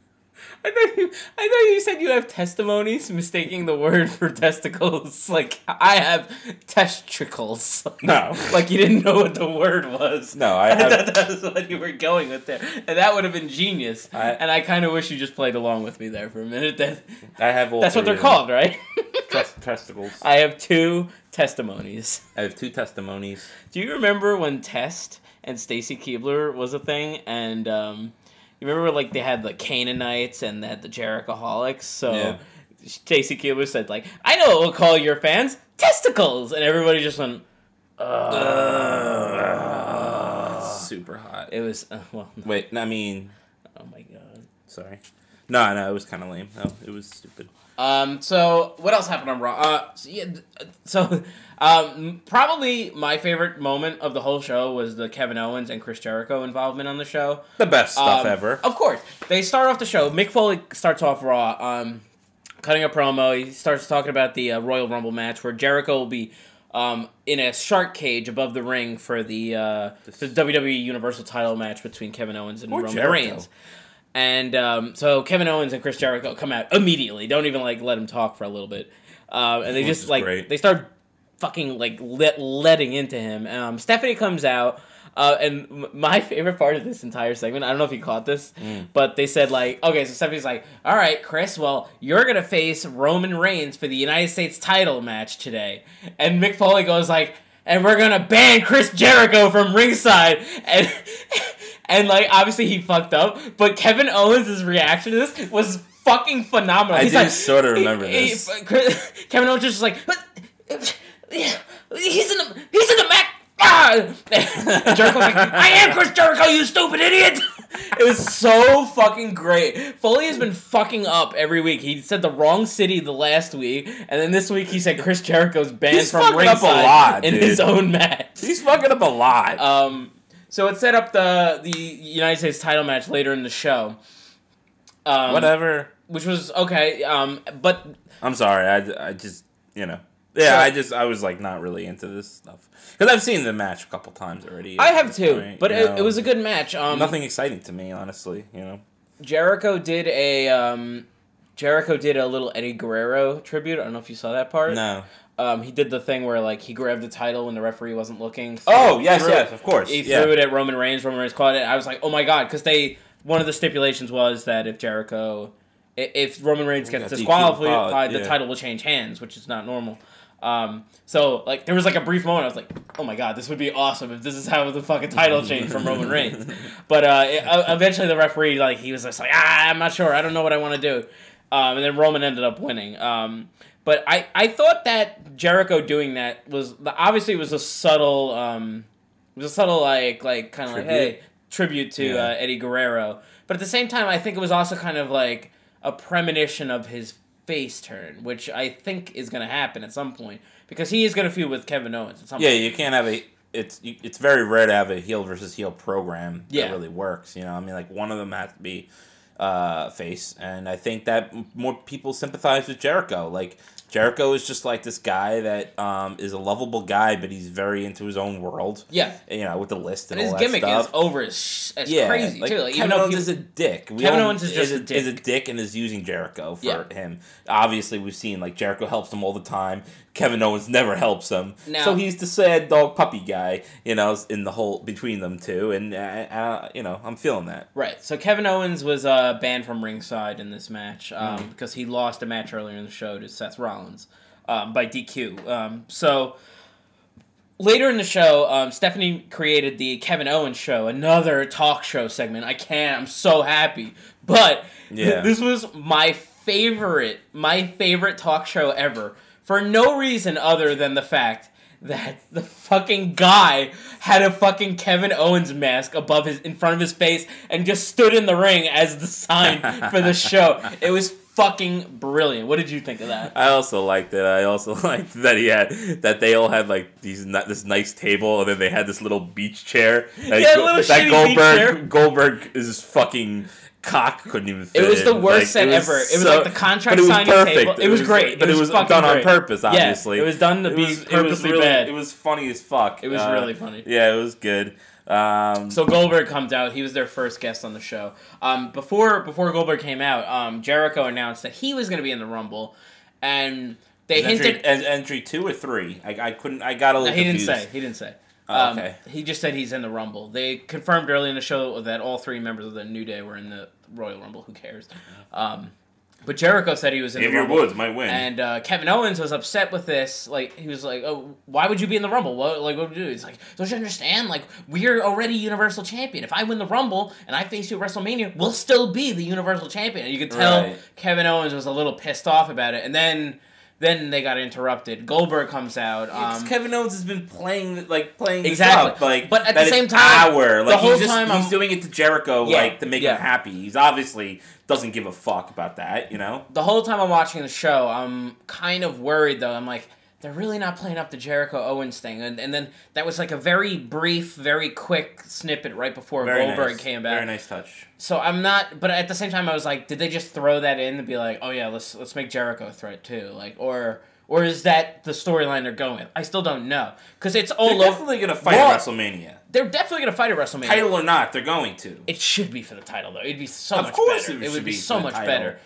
I thought you. I thought you said you have testimonies, mistaking the word for testicles. (laughs) Like I have testicles. No. (laughs) like you didn't know what the word was. No, I (laughs) I have- thought that was what you were going with there, and that would have been genius. I- and I kind of wish you just played along with me there for a minute. That I have all. that's what they're called, right? Tes- testicles. I have two testimonies. I have two testimonies. Do you remember when Test and Stacy Keibler was a thing? And um, you remember like they had the Canaanites and they had the Jerichoholics? So Yeah. Stacy Keibler said like, "I know what we'll call your fans testicles," and everybody just went. Uh, Super hot. it was uh, well. Wait, I mean, Oh my god. sorry. No, no, it was kind of lame. No, it was stupid. Um. So what else happened on Raw? Uh. So, yeah. So, um. Probably my favorite moment of the whole show was the Kevin Owens and Chris Jericho involvement on the show. The best stuff Um, ever. Of course. They start off the show. Mick Foley starts off Raw, um, cutting a promo. He starts talking about the uh, Royal Rumble match where Jericho will be um, in a shark cage above the ring for the, uh, the WWE Universal title match between Kevin Owens and Roman Jericho. Reigns. And um, so Kevin Owens and Chris Jericho come out immediately. Don't even like let him talk for a little bit. Um, and they Which just like great. they start fucking like let, letting into him. Um, Stephanie comes out, uh, and my (laughs) favorite part of this entire segment, I don't know if you caught this, Mm. but they said like, okay, so Stephanie's like, all right, Chris, well, you're gonna face Roman Reigns for the United States title match today, and Mick Foley goes like, and we're gonna ban Chris Jericho from ringside, (laughs) and. And like obviously he fucked up, but Kevin Owens' reaction to this was fucking phenomenal. I He's do like, sorta remember he- he- this. Chris- (laughs) Kevin Owens just like, "But, he's in the he's in the Mac. Ah! (laughs) Jericho's like, I am Chris Jericho, you stupid idiot. (laughs) It was so fucking great. Foley has been fucking up every week. He said the wrong city the last week, and then this week he said Chris Jericho's banned He's from fucking up a ringside lot, in dude. his own match. He's fucking up a lot. Um, so it set up the the United States title match later in the show. Um, Whatever. Which was okay. Um, but I'm sorry. I, I just you know. Yeah, So- I just I was like not really into this stuff because I've seen the match a couple times already. I have too. point, but it, it was a good match. Um, nothing exciting to me, honestly. You know. Jericho did a um, Jericho did a little Eddie Guerrero tribute. I don't know if you saw that part. No. Um, he did the thing where like he grabbed the title when the referee wasn't looking. Oh yes, it- yes, of course. He yeah. threw it at Roman Reigns. Roman Reigns caught it. I was like, oh my god, because they one of the stipulations was that if Jericho, if Roman Reigns gets disqualified, disqualified, the yeah. title will change hands, which is not normal. Um, so like there was like a brief moment. I was like, oh my god, this would be awesome if this is how the fucking title changed from Roman Reigns. (laughs) But uh, it, uh, eventually the referee like he was just like, ah, I'm not sure. I don't know what I want to do. Um, and then Roman ended up winning. Um, But I, I thought that Jericho doing that was obviously it was a subtle um was a subtle like like kind of like Tribute? hey tribute to Yeah. uh, Eddie Guerrero. But at the same time, I think it was also kind of like a premonition of his face turn, which I think is going to happen at some point because he is going to feud with Kevin Owens at some Yeah, point. Yeah, you can't have a. It's it's very rare to have a heel versus heel program that really works. You know, I mean, like one of them has to be uh, face, and I think that more people sympathize with Jericho. Like Jericho is just like this guy that um, is a lovable guy, but he's very into his own world. Yeah. you know, with the list and, And his all that gimmick stuff. is over as, as yeah, crazy like, too. Like, even Kevin though Owens people- is a dick. We Kevin Owens is just a Is a dick. dick and is using Jericho for Yeah. him. Obviously, we've seen like Jericho helps him all the time. Kevin Owens never helps him. Now- so he's the sad dog puppy guy, you know, in the whole between them two, and uh, uh, you know, I'm feeling that. Right. So Kevin Owens was uh, banned from ringside in this match um, Mm. because he lost a match earlier in the show to Seth Rollins um, by DQ. Um, so later in the show, um, Stephanie created the Kevin Owens show, another talk show segment. I can't. I'm so happy. But Yeah. (laughs) this was my favorite, my favorite talk show ever for no reason other than the fact that the fucking guy had a fucking Kevin Owens mask above his in front of his face and just stood in the ring as the sign for the show. It was fucking brilliant. What did you think of that? I also liked it. I also (laughs) liked that he had that they all had like these this nice table, and then they had this little beach chair. That Yeah, little beach Goldberg. Goldberg is fucking cock couldn't even fit. It was the worst Like, set it was ever. It was so- like the contract it was signing perfect. table. It was great. but It it was was, fucking done on great. purpose. Yeah, Obviously, it was done to be purposely really, bad. It was funny as fuck. It was Uh, really funny. Yeah, it was good. Um, So Goldberg comes out. He was their first guest on the show. Um, before before Goldberg came out, um, Jericho announced that he was going to be in the Rumble, and they entry, hinted. en- entry two or three. I, I couldn't. I got a No, little. he didn't say. He didn't say. Oh, Um, okay. He just said he's in the Rumble. They confirmed early in the show that all three members of the New Day were in the Royal Rumble. Who cares? Um, but Jericho said he was in the Xavier Rumble. Woods might win. And uh, Kevin Owens was upset with this. Like he was like, "Oh, why would you be in the Rumble? What like what would you do?" He's like, "Don't you understand? Like we're already Universal Champion. If I win the Rumble and I face you at WrestleMania, we'll still be the Universal Champion." And you could tell Right. Kevin Owens was a little pissed off about it. And then then they got interrupted. Goldberg comes out. Yeah, Um, Kevin Owens has been playing like playing Exactly. up, like But at the same time, our the whole he's just, time he's I'm- doing it to Jericho Yeah, like to make yeah. him happy. He's obviously doesn't give a fuck about that, you know. the whole time I'm watching the show, I'm kind of worried though. I'm like, they're really not playing up the Jericho Owens thing. And, and then that was like a very brief, very quick snippet right before Very Goldberg nice. came back. Very nice touch. So I'm not, but at the same time, I was like, did they just throw that in and be like, oh yeah, let's let's make Jericho a threat too, like, or or is that the storyline they're going with? I still don't know because it's all They're over. definitely gonna fight Raw- at WrestleMania, They're definitely gonna fight at WrestleMania. title or not. They're going to. It should be for the title though. It'd be so Of much course better. it It, would be, be so much better.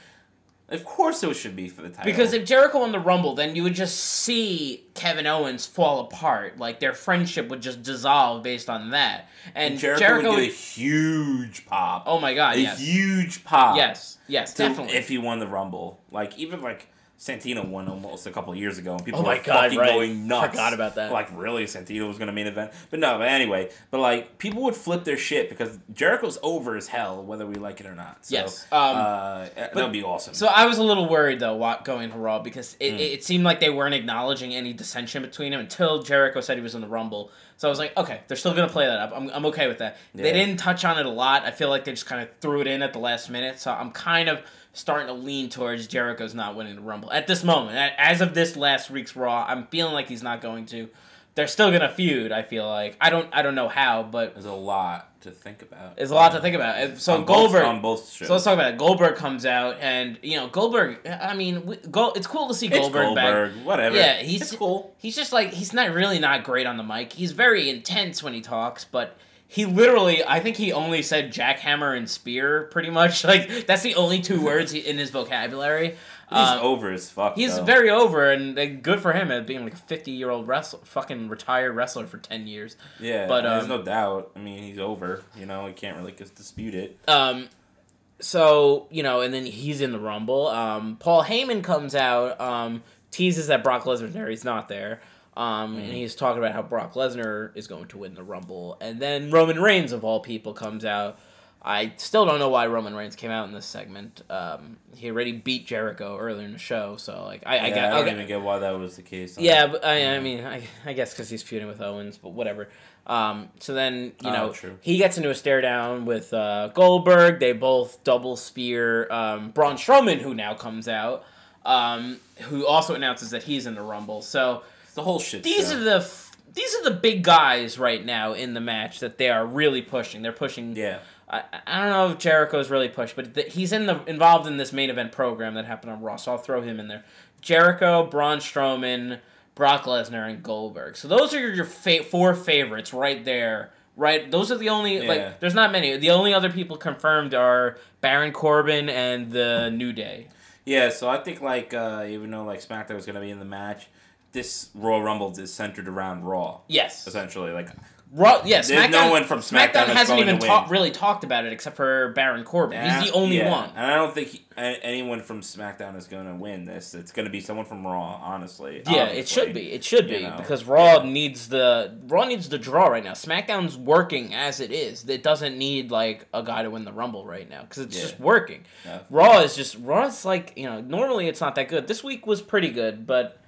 Of course, it should be for the title. Because if Jericho won the Rumble, then you would just see Kevin Owens fall apart. Like their friendship would just dissolve based on that. And Jericho, Jericho, would get a huge pop. oh my god, a yes, huge pop. yes, yes, definitely. If he won the Rumble, like even like Santino won almost a couple of years ago, and people Oh my were God, fucking right. going nuts. Forgot about that. Like really, Santino was gonna main event, but no. But anyway, but like people would flip their shit because Jericho's over as hell, whether we like it or not. So, Yes. Um, uh, that would be awesome. So I was a little worried though, going to Raw because it, it seemed like they weren't acknowledging any dissension between them until Jericho said he was in the Rumble. So I was like, okay, they're still gonna play that up. I'm, I'm okay with that. They didn't touch on it a lot. I feel like they just kind of threw it in at the last minute. So I'm kind of starting to lean towards Jericho's not winning the Rumble at this moment. As of this last week's Raw, I'm feeling like he's not going to. They're still gonna feud. I feel like I don't I don't know how, but There's a lot to think about. there's a lot to think about. So On both- Goldberg on both shows. so let's talk about it. Goldberg comes out, and you know Goldberg. I mean, we, Go, it's cool to see It's Goldberg, Goldberg, back. whatever. Yeah, he's It's cool. He's just like he's not really not great on the mic. He's very intense when he talks, but he literally, I think he only said jackhammer and spear, pretty much. (laughs) Like that's the only two words in his vocabulary. He's Um, over as fuck. He's though. very over, and uh, good for him at being like a fifty-year-old wrestler, fucking retired wrestler for ten years. Yeah, but, there's um, no doubt. I mean, he's over. You know, I can't really dispute it. Um, so you know, and then he's in the Rumble. Um, Paul Heyman comes out, um, teases that Brock lesnar is not there. Um, and he's talking about how Brock Lesnar is going to win the Rumble, and then Roman Reigns of all people comes out. I still don't know why Roman Reigns came out in this segment. Um, he already beat Jericho earlier in the show, so like I, I yeah, get, I don't okay. even get why that was the case. Yeah, but I, I mean, I, I guess because he's feuding with Owens, but whatever. Um, so then you Oh, know he gets into a stare down with uh, Goldberg. They both double spear um, Braun Strowman, who now comes out, um, who also announces that he's in the Rumble. So the whole shit. these show. are the f- these are the big guys right now in the match that they are really pushing. They're pushing. yeah. I, I don't know if Jericho's really pushed, but th- he's in the involved in this main event program that happened on Raw, so I'll throw him in there. Jericho, Braun Strowman, Brock Lesnar, and Goldberg. So those are your fa- four favorites right there. Right, those are the only Yeah. like. There's not many. The only other people confirmed are Baron Corbin and the New Day. Yeah, so I think like uh, even though like SmackDown was gonna be in the match, this Royal Rumble is centered around Raw. Yes, Essentially, like Raw. Yeah, There's SmackDown. no one from SmackDown that's hasn't even talk, really talked about it except for Baron Corbin. He's the only yeah, one. and I don't think he, anyone from SmackDown is gonna win this. It's gonna be someone from Raw, honestly. Yeah, it should be. It should you be know, because Raw yeah. needs the Raw needs the draw right now. SmackDown's working as it is. It doesn't need like a guy to win the Rumble right now because it's Yeah. just working. Raw is just Raw's like you know normally it's not that good. This week was pretty good, but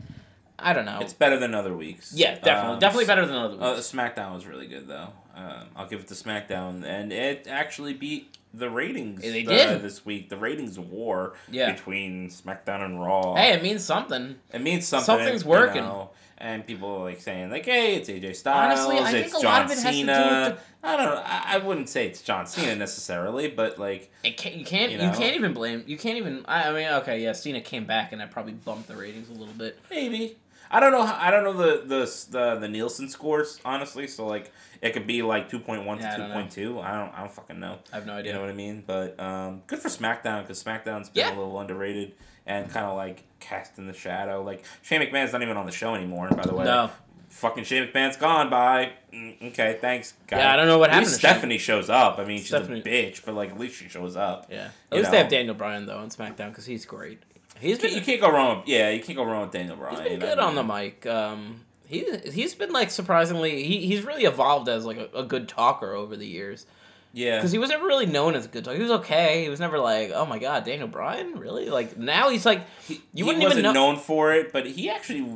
I don't know. It's better than other weeks. yeah, definitely, Um, definitely better than other Uh, weeks. SmackDown was really good though. Um, I'll give it to SmackDown, and it actually beat the ratings. They uh, did. this week. The ratings war Yeah. between SmackDown and Raw. hey, it means something. It means something. Something's you working. know, and people are like saying like, "Hey, it's AJ Styles. Honestly, I think it's a lot John of it has to do Cena." with I don't know. I, I wouldn't say it's John Cena necessarily, but like, It can't, you can't You you, can't even blame you can't even I, I mean okay yeah Cena came back and that probably bumped the ratings a little bit. maybe. I don't know. how- I don't know the the the, the Nielsen scores honestly. So like, it could be like two point one Yeah, to two know. point two. I don't. I don't fucking know. I have no idea. You know what I mean? But um, good for SmackDown because SmackDown's been Yeah. a little underrated and kind of like cast in the shadow. Like Shane McMahon's not even on the show anymore. By the way, No. fucking Shane McMahon's gone. Bye. Mm, Okay, thanks. Guy. Yeah, I don't know what At least happened to Shane. Stephanie shows up. I mean, she's Stephanie- a bitch, but like at least she shows up. Yeah, at least they have Daniel Bryan though on SmackDown because he's great. He's You can't, been you can't go wrong. With, yeah, you can't go wrong with Daniel Bryan. He's been I good on the mic. Um, he he's been like surprisingly he, he's really evolved as like a, a good talker over the years Yeah, because he was never really known as a good talker. He was okay. He was never like oh my god Daniel Bryan really like now he's like you he wouldn't wasn't even know. known for it, but he actually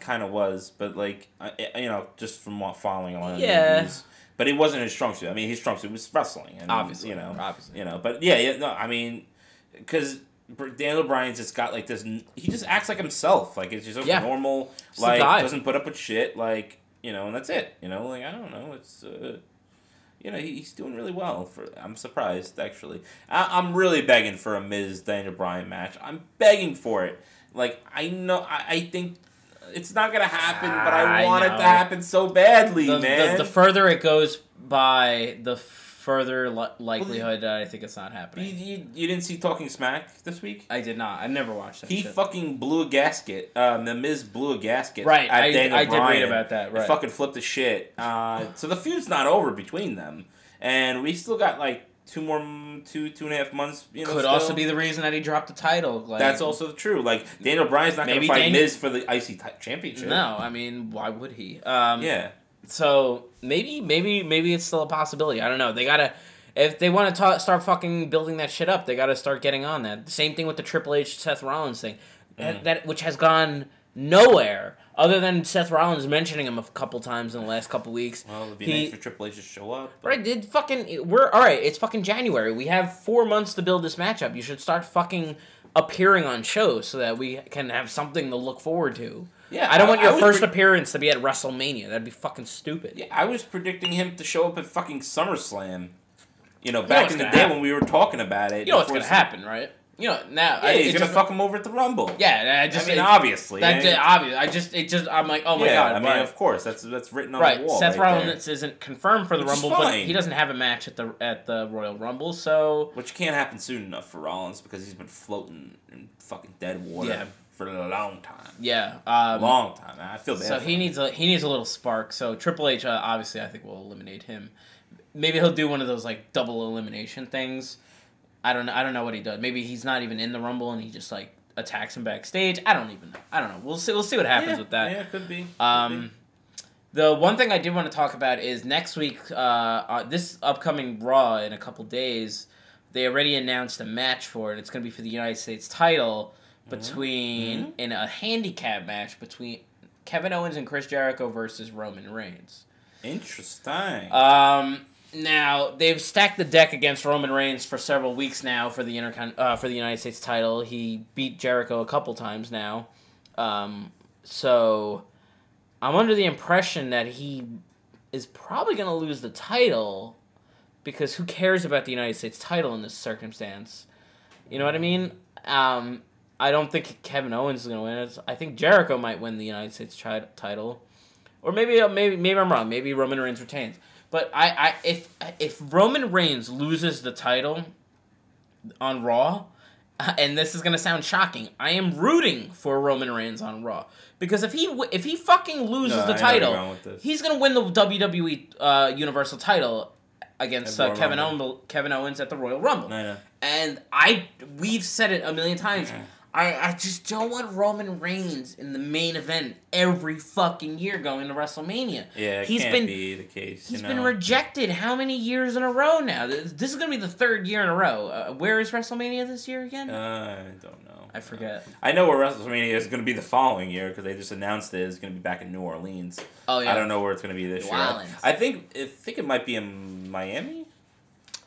kind of was. But like, I, you know, just from what following along. the Yeah. movies. But it wasn't his strong suit. I mean, his strong suit was wrestling, and Obviously, you know, obviously. you know. But yeah, yeah, no, I mean, because Daniel Bryan's just got like this. He just acts like himself. Like it's just like Yeah. normal. Just like doesn't put up with shit. Like you know, and that's it. You know, like I don't know. It's. uh you know, he- he's doing really well. For I'm surprised actually. I, I'm really begging for a Miz Daniel Bryan match. I'm begging for it. Like I know, I, I think it's not gonna happen, but I, I want it to happen so badly, the, man. the, the further it goes by, the further li- likelihood that I think it's not you, happening. you, you didn't see Talking Smack this week? I did not. I never watched that. He shit. fucking blew a gasket. Um, the Miz blew a gasket. Right, At I- Daniel I did read about that, He right. fucking flipped the shit. Uh, so the feud's not over between them, and we still got like two more, two two and a half months. You know, could still. also be the reason that he dropped the title. Like, That's also true. Like Daniel Bryan's not going to fight Daniel- Miz for the IC ti- championship. No, I mean, why would he? Um, Yeah. So maybe, maybe, maybe it's still a possibility. I don't know. They gotta, if they want to ta- start fucking building that shit up, they gotta start getting on that. Same thing with the Triple H Seth Rollins thing, that, mm. that which has gone nowhere other than Seth Rollins mentioning him a couple times in the last couple weeks. Well, it'd be He- nice for Triple H to show up. but- Right, did fucking we're all right. It's fucking January. We have four months to build this matchup. You should start fucking appearing on shows so that we can have something to look forward to. Yeah, I don't I- want your first pre- appearance to be at WrestleMania. That'd be fucking stupid. Yeah, I was predicting him to show up at fucking SummerSlam. You know, know back what's in the day happen. when we were talking about it. You know what's gonna some- happen, right? You know now. Yeah, I, he's gonna just- fuck him over at the Rumble. Yeah, I just I mean, it- obviously. That eh? just obvious. I just it just I'm like oh my yeah, god. I mean, right. of course, that's that's written on right. the wall. Seth right. Rollins isn't confirmed for the Which Rumble, but he doesn't have a match at the at the Royal Rumble, so Which can't happen soon enough for Rollins because he's been floating in fucking dead water Yeah. For a long time. yeah. Um, long time. I feel bad. So for he him. needs a he needs a little spark. So Triple H uh, obviously I think will eliminate him. Maybe he'll do one of those like double elimination things. I don't know. I don't know what he does. Maybe he's not even in the Rumble and he just like attacks him backstage. I don't even know. I don't know. We'll see. We'll see what happens yeah, with that. Yeah, could be. Could Um, The one thing I did want to talk about is next week, uh, uh, this upcoming Raw in a couple days, they already announced a match for it. It's going to be for the United States title between in a handicap match between Kevin Owens and Chris Jericho versus Roman Reigns. Interesting. Um, now they've stacked the deck against Roman Reigns for several weeks now for the intercon- uh, for the United States title. He beat Jericho a couple times now, um, so I'm under the impression that he is probably going to lose the title because who cares about the United States title in this circumstance? You know what I mean? Um, I don't think Kevin Owens is going to win it. I think Jericho might win the United States tri- title, or maybe uh, maybe maybe I'm wrong. Maybe Roman Reigns retains. But I, I if if Roman Reigns loses the title on Raw, (laughs) and this is gonna sound shocking, I am rooting for Roman Reigns on Raw because if he if he fucking loses No, the I know where you're title, going with this. he's gonna win the WWE uh, Universal title against uh, Kevin Owens, Kevin Owens at the Royal Rumble. I. And I we've said it a million times. I, I just don't want Roman Reigns in the main event every fucking year going to WrestleMania. Yeah, it he's can't been be the case. he's you been rejected how many years in a row now? This, this is gonna be the third year in a row. Uh, where is WrestleMania this year again? Uh, I don't know. I forget. I know where WrestleMania is going to be the following year because they just announced it is going to be back in New Orleans. Oh yeah. I don't know where it's going to be this New year. I- Orleans. I think I think it might be in Miami.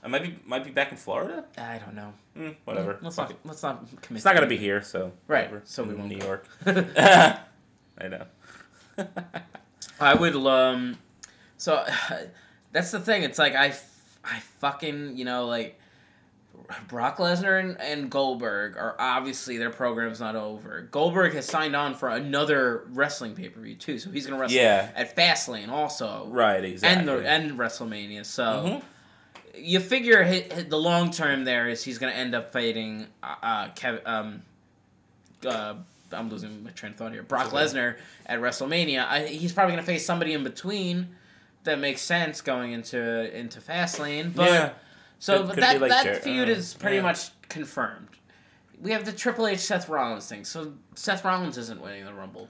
I might be might be back in Florida. I don't know. Mm, whatever. Let's Fuck not. it. Let's not commit. It's not gonna be here, so Right, whatever. so we won't New go. York. (laughs) (laughs) I know. I would um so (sighs) that's the thing. It's like I I fucking, you know, like Brock Lesnar and, and Goldberg are obviously their program's not over. Goldberg has signed on for another wrestling pay per view too, so he's gonna wrestle Yeah. at Fastlane also, right. Exactly. and the and WrestleMania. So Mhm. You figure hi hi- the long term there is he's gonna end up fighting uh, uh Kev, um uh I'm losing my train of thought here. Brock. Lesnar at WrestleMania. I, he's probably gonna face somebody in between that makes sense going into into Fastlane. But yeah. so Could- but could that like that Jer- feud uh, is pretty yeah. much confirmed. We have the Triple H Seth Rollins thing. So Seth Rollins isn't winning the Rumble.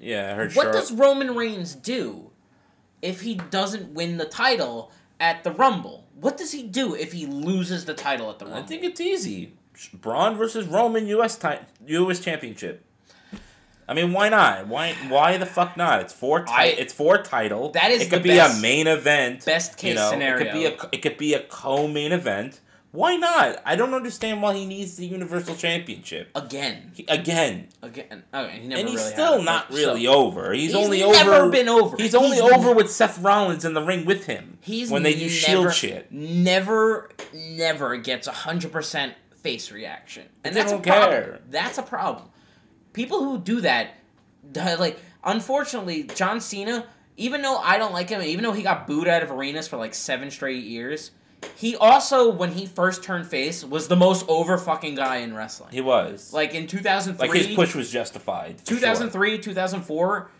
Yeah. I heard. What Char- does Roman Reigns do if he doesn't win the title at the Rumble? What does he do if he loses the title at the Rumble? I think it's easy. Braun versus Roman U.S. Ti- U.S. Championship. I mean, why not? Why why the fuck not? It's four. ti- I- it's four title. That is it could be best- a main event. best case you know, scenario. It could be a it could be a co-main event. Why not? I don't understand why he needs the Universal Championship again, He- again. again. Oh, okay, he never and he's really still not really so- over. He's, only over. He's only never over. been over. He's only He's over with Seth Rollins in the ring with him. He's when they do never, Shield shit. Never, never gets hundred percent face reaction, and that's a problem. care. That's a problem. People who do that, (laughs) like, unfortunately, John Cena. Even though I don't like him, even though he got booed out of arenas for like seven straight years, he also, when he first turned face, was the most over fucking guy in wrestling. He was Like in two thousand three, like his push was justified. for sure. 2003, 2004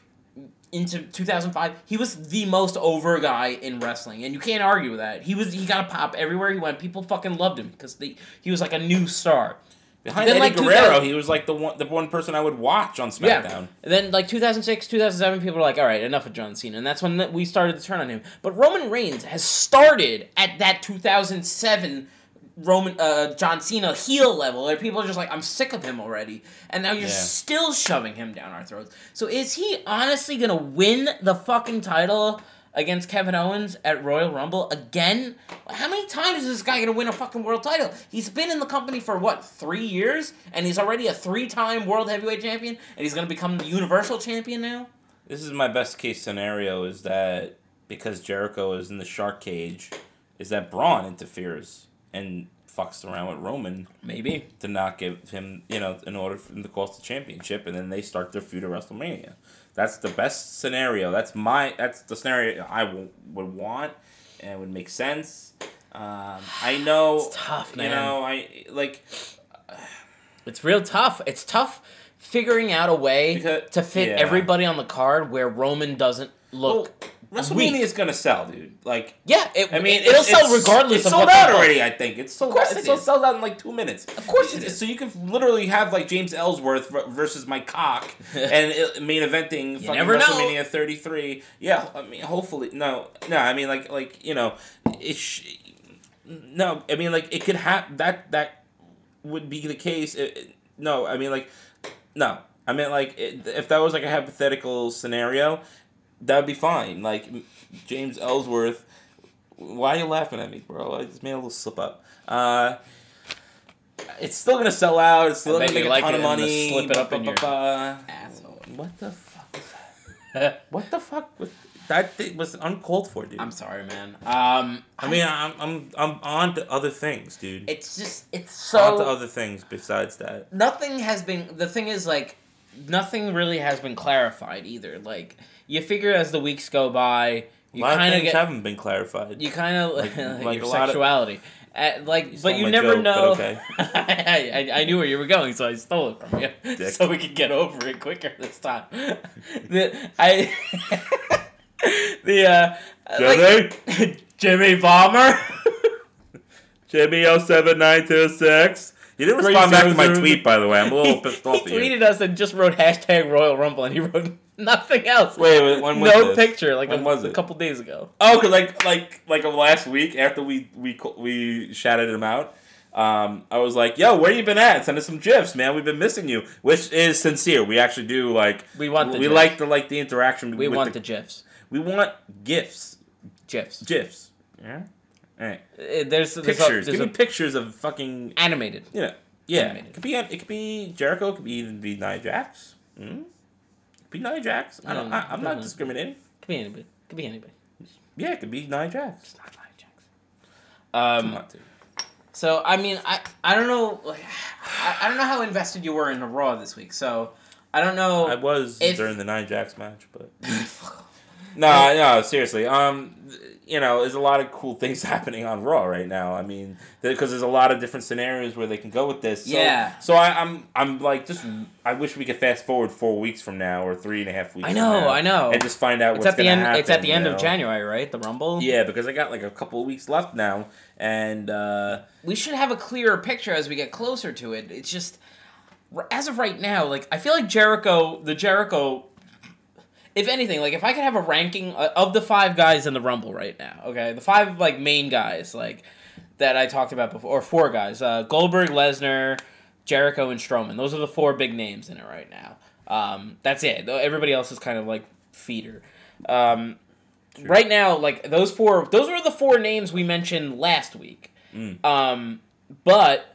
into 2005, he was the most over guy in wrestling, and you can't argue with that. He was he got a pop everywhere he went. People fucking loved him because he was like a new star. Behind Then, Eddie like, Guerrero, he was like the one the one person I would watch on SmackDown. Yeah. And then like 2006, 2007, people were like, all right, enough of John Cena, and that's when we started to turn on him. But Roman Reigns has started at that 2007 Roman uh, John Cena heel level, where people are just like, I'm sick of him already, and now you're Yeah. still shoving him down our throats. So is he honestly gonna win the fucking title? Against Kevin Owens at Royal Rumble again? How many times is this guy gonna win a fucking world title? He's been in the company for what, three years? And he's already a three time world heavyweight champion? And he's gonna become the universal champion now? This is my best case scenario is that because Jericho is in the shark cage, is that Braun interferes and fucks around with Roman Maybe. to not give him, you know, in order for him to cost the championship, and then they start their feud at WrestleMania. That's the best scenario. That's my. That's the scenario I w- would want, and it would make sense. Um, I (sighs) know. It's tough, man. You know, I like. It's real tough. It's tough figuring out a way Because- to fit yeah. everybody on the card where Roman doesn't look WrestleMania week. is gonna sell, dude. Like, Yeah, it, I mean, it'll it's, sell regardless it's of sold what out already. I think it's sold. Of course it It sells out in like two minutes. Of course it is. So you can literally have like James Ellsworth versus Mike Cock (laughs) and it, main eventing fucking never know. WrestleMania 33. Yeah, I mean, hopefully, no, no. I mean, like, like you know, it. Sh- no, I mean, like it could have that. That would be the case. It- it- no, I mean, like, no. I mean, like, it, if that was like a hypothetical scenario, that would be fine. Like James Ellsworth. Why are you laughing at me, bro? I just made a little slip up. Uh, it's still gonna sell out. It's still gonna make a like ton of money. slip it up in your- Asshole. What the fuck? Was that? (laughs) what the fuck was that? Thing was uncalled for, dude. I'm sorry, man. Um, I mean, I'm I'm I'm on to other things, dude. it's just it's so on to other things besides that. nothing has been. The thing is, like, nothing really has been clarified either. Like, you figure as the weeks go by, you kind of haven't been clarified. you kind of Like- (laughs) like, like your of- sexuality. Uh, like, but you never joke, know. okay. (laughs) I, I, I knew where you were going, so I stole it from you, Dick. so we could get over it quicker this time. (laughs) the I the uh, like, Jimmy Bomber. Jimmy 07926. You didn't respond back to my tweet, by the way. I'm a little pissed he off at you. tweeted us and just wrote hashtag Royal Rumble, and he wrote (laughs) nothing else. Wait, wait, when was no this? picture, like When a, was a couple days ago. Oh, cause like like like of last week after we we we shouted him out, um, I was like, "Yo, where you been at? Send us some gifs, man. We've been missing you." Which is sincere. We actually do like. We want the we like the like the interaction. We want the, gifs, we want gifs, gifs. gifs. Yeah. All right. Uh, There's, there's Pictures. there's Give a me pictures of fucking. animated. You know. Yeah. Animated. It could be. It could be Jericho. It could be even be Nia Jax. Hmm. Be Nia Jax. I don't. I, I'm not discriminating. Could be anybody. Could be anybody. Yeah, it could be Nia Jax. Not Nia Jax. Um, on, so I mean, I I don't know, like, (sighs) I, I don't know how invested you were in the Raw this week. So I don't know. I was if- during the Nia Jax match, but (laughs) (laughs) no, no, seriously. Um, you know, there's a lot of cool things (laughs) happening on Raw right now. I mean, because there's a lot of different scenarios where they can go with this. So, Yeah. So I, I'm, I'm like, just I wish we could fast forward four weeks from now or three and a half weeks. I know, now I know. and just find out it's what's at the end. happen. it's at the end you of? January, right? The Rumble. Yeah, because I got like a couple of weeks left now, and uh, we should have a clearer picture as we get closer to it. It's just as of right now, like I feel like Jericho, the Jericho. If anything, like if I could have a ranking uh, of the five guys in the Rumble right now, okay, the five like main guys like that I talked about before, or four guys: uh, Goldberg, Lesnar, Jericho, and Strowman. Those are the four big names in it right now. Um, that's it. Everybody else is kind of like feeder. Um, Right now, like those four, those were the four names we mentioned last week. Mm. Um, but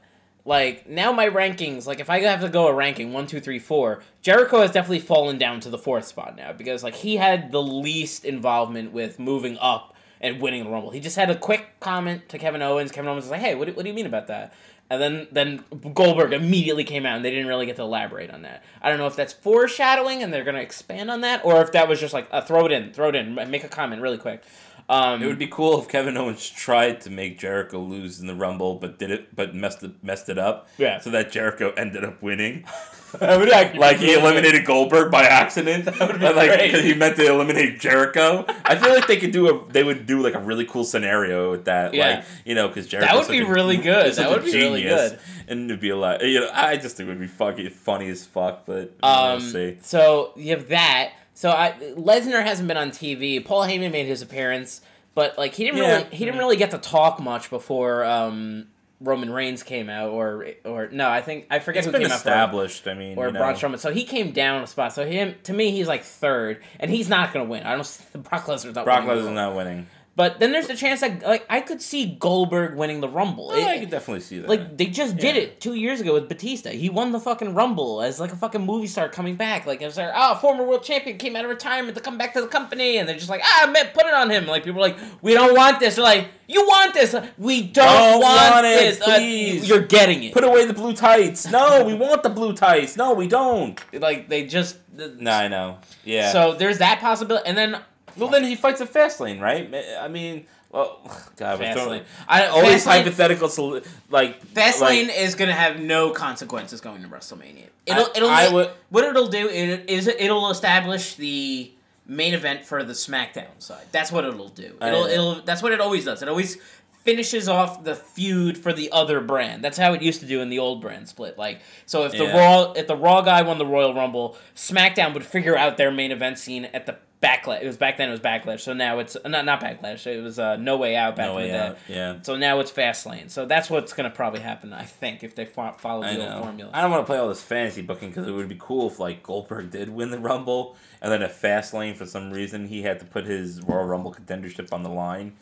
like now my rankings, like if I have to go a ranking one, two, three, four, Jericho has definitely fallen down to the fourth spot now because like he had the least involvement with moving up and winning the Rumble. He just had a quick comment to Kevin Owens. Kevin Owens was like, "Hey, what do, what do you mean about that?" And then then Goldberg immediately came out and they didn't really get to elaborate on that. I don't know if that's foreshadowing and they're gonna expand on that, or if that was just like uh, throw it in, throw it in, make a comment really quick. Um, it would be cool if Kevin Owens tried to make Jericho lose in the Rumble, but did it, but messed it, messed it up. Yeah. So that Jericho ended up winning. (laughs) that would actually like he eliminated Goldberg by accident. would be like great. because he meant to eliminate Jericho. I feel like they could do a they would do like a really cool scenario with that. Yeah. Like you know because Jericho That would be really good. That would be really good. And it'd be a lot. You know, I just think it would be fucking funny as fuck. But Um, see. so you have that. So I Lesnar hasn't been on TV. Paul Heyman made his appearance, but like he didn't Yeah. really he didn't really get to talk much before um, Roman Reigns came out, or or no, I think I forget It's who been came out established. I mean. Or you know. Braun Strowman. So he came down a spot. So him to me, he's like third, and he's not gonna win. I don't. Brock Lesnar's not. Brock Lesnar's not winning. But then there's the chance that like I could see Goldberg winning the Rumble. Yeah, I could definitely see that. like they just did Yeah. it two years ago with Batista. He won the fucking Rumble as like a fucking movie star coming back. Like it was like, oh, former world champion came out of retirement to come back to the company, and they're just like, ah, man, put it on him. Like people are like, we don't want this. They're like, you want this? We don't, Don't want, want it, this. Uh, please. you're getting it. Put away the blue tights. No, we want the blue tights. No, we don't. like they just. No, I know. Yeah. So there's that possibility, and then well, then he fights at Fastlane, right? I mean, well, (sighs) God, we're throwing I, always Fastlane, hypothetical. sol- Like Fastlane like- is gonna have no consequences going to WrestleMania. It'll I- it'll I would- what it'll do is, it'll establish the main event for the SmackDown side. That's what it'll do. It'll it'll that's what it always does. It always finishes off the feud for the other brand. That's how it used to do in the old brand split. Like so if the Yeah. Raw if the Raw guy won the Royal Rumble, SmackDown would figure out their main event scene at the backlash. It was back then it was backlash. So now it's not not backlash. It was uh, no way out back No way out. Yeah. So now it's Fastlane. So that's what's gonna probably happen. I think if they fo- follow the old formula. I don't want to play all this fantasy booking because it would be cool if like Goldberg did win the Rumble, and then at Fastlane for some reason he had to put his Royal Rumble contendership on the line,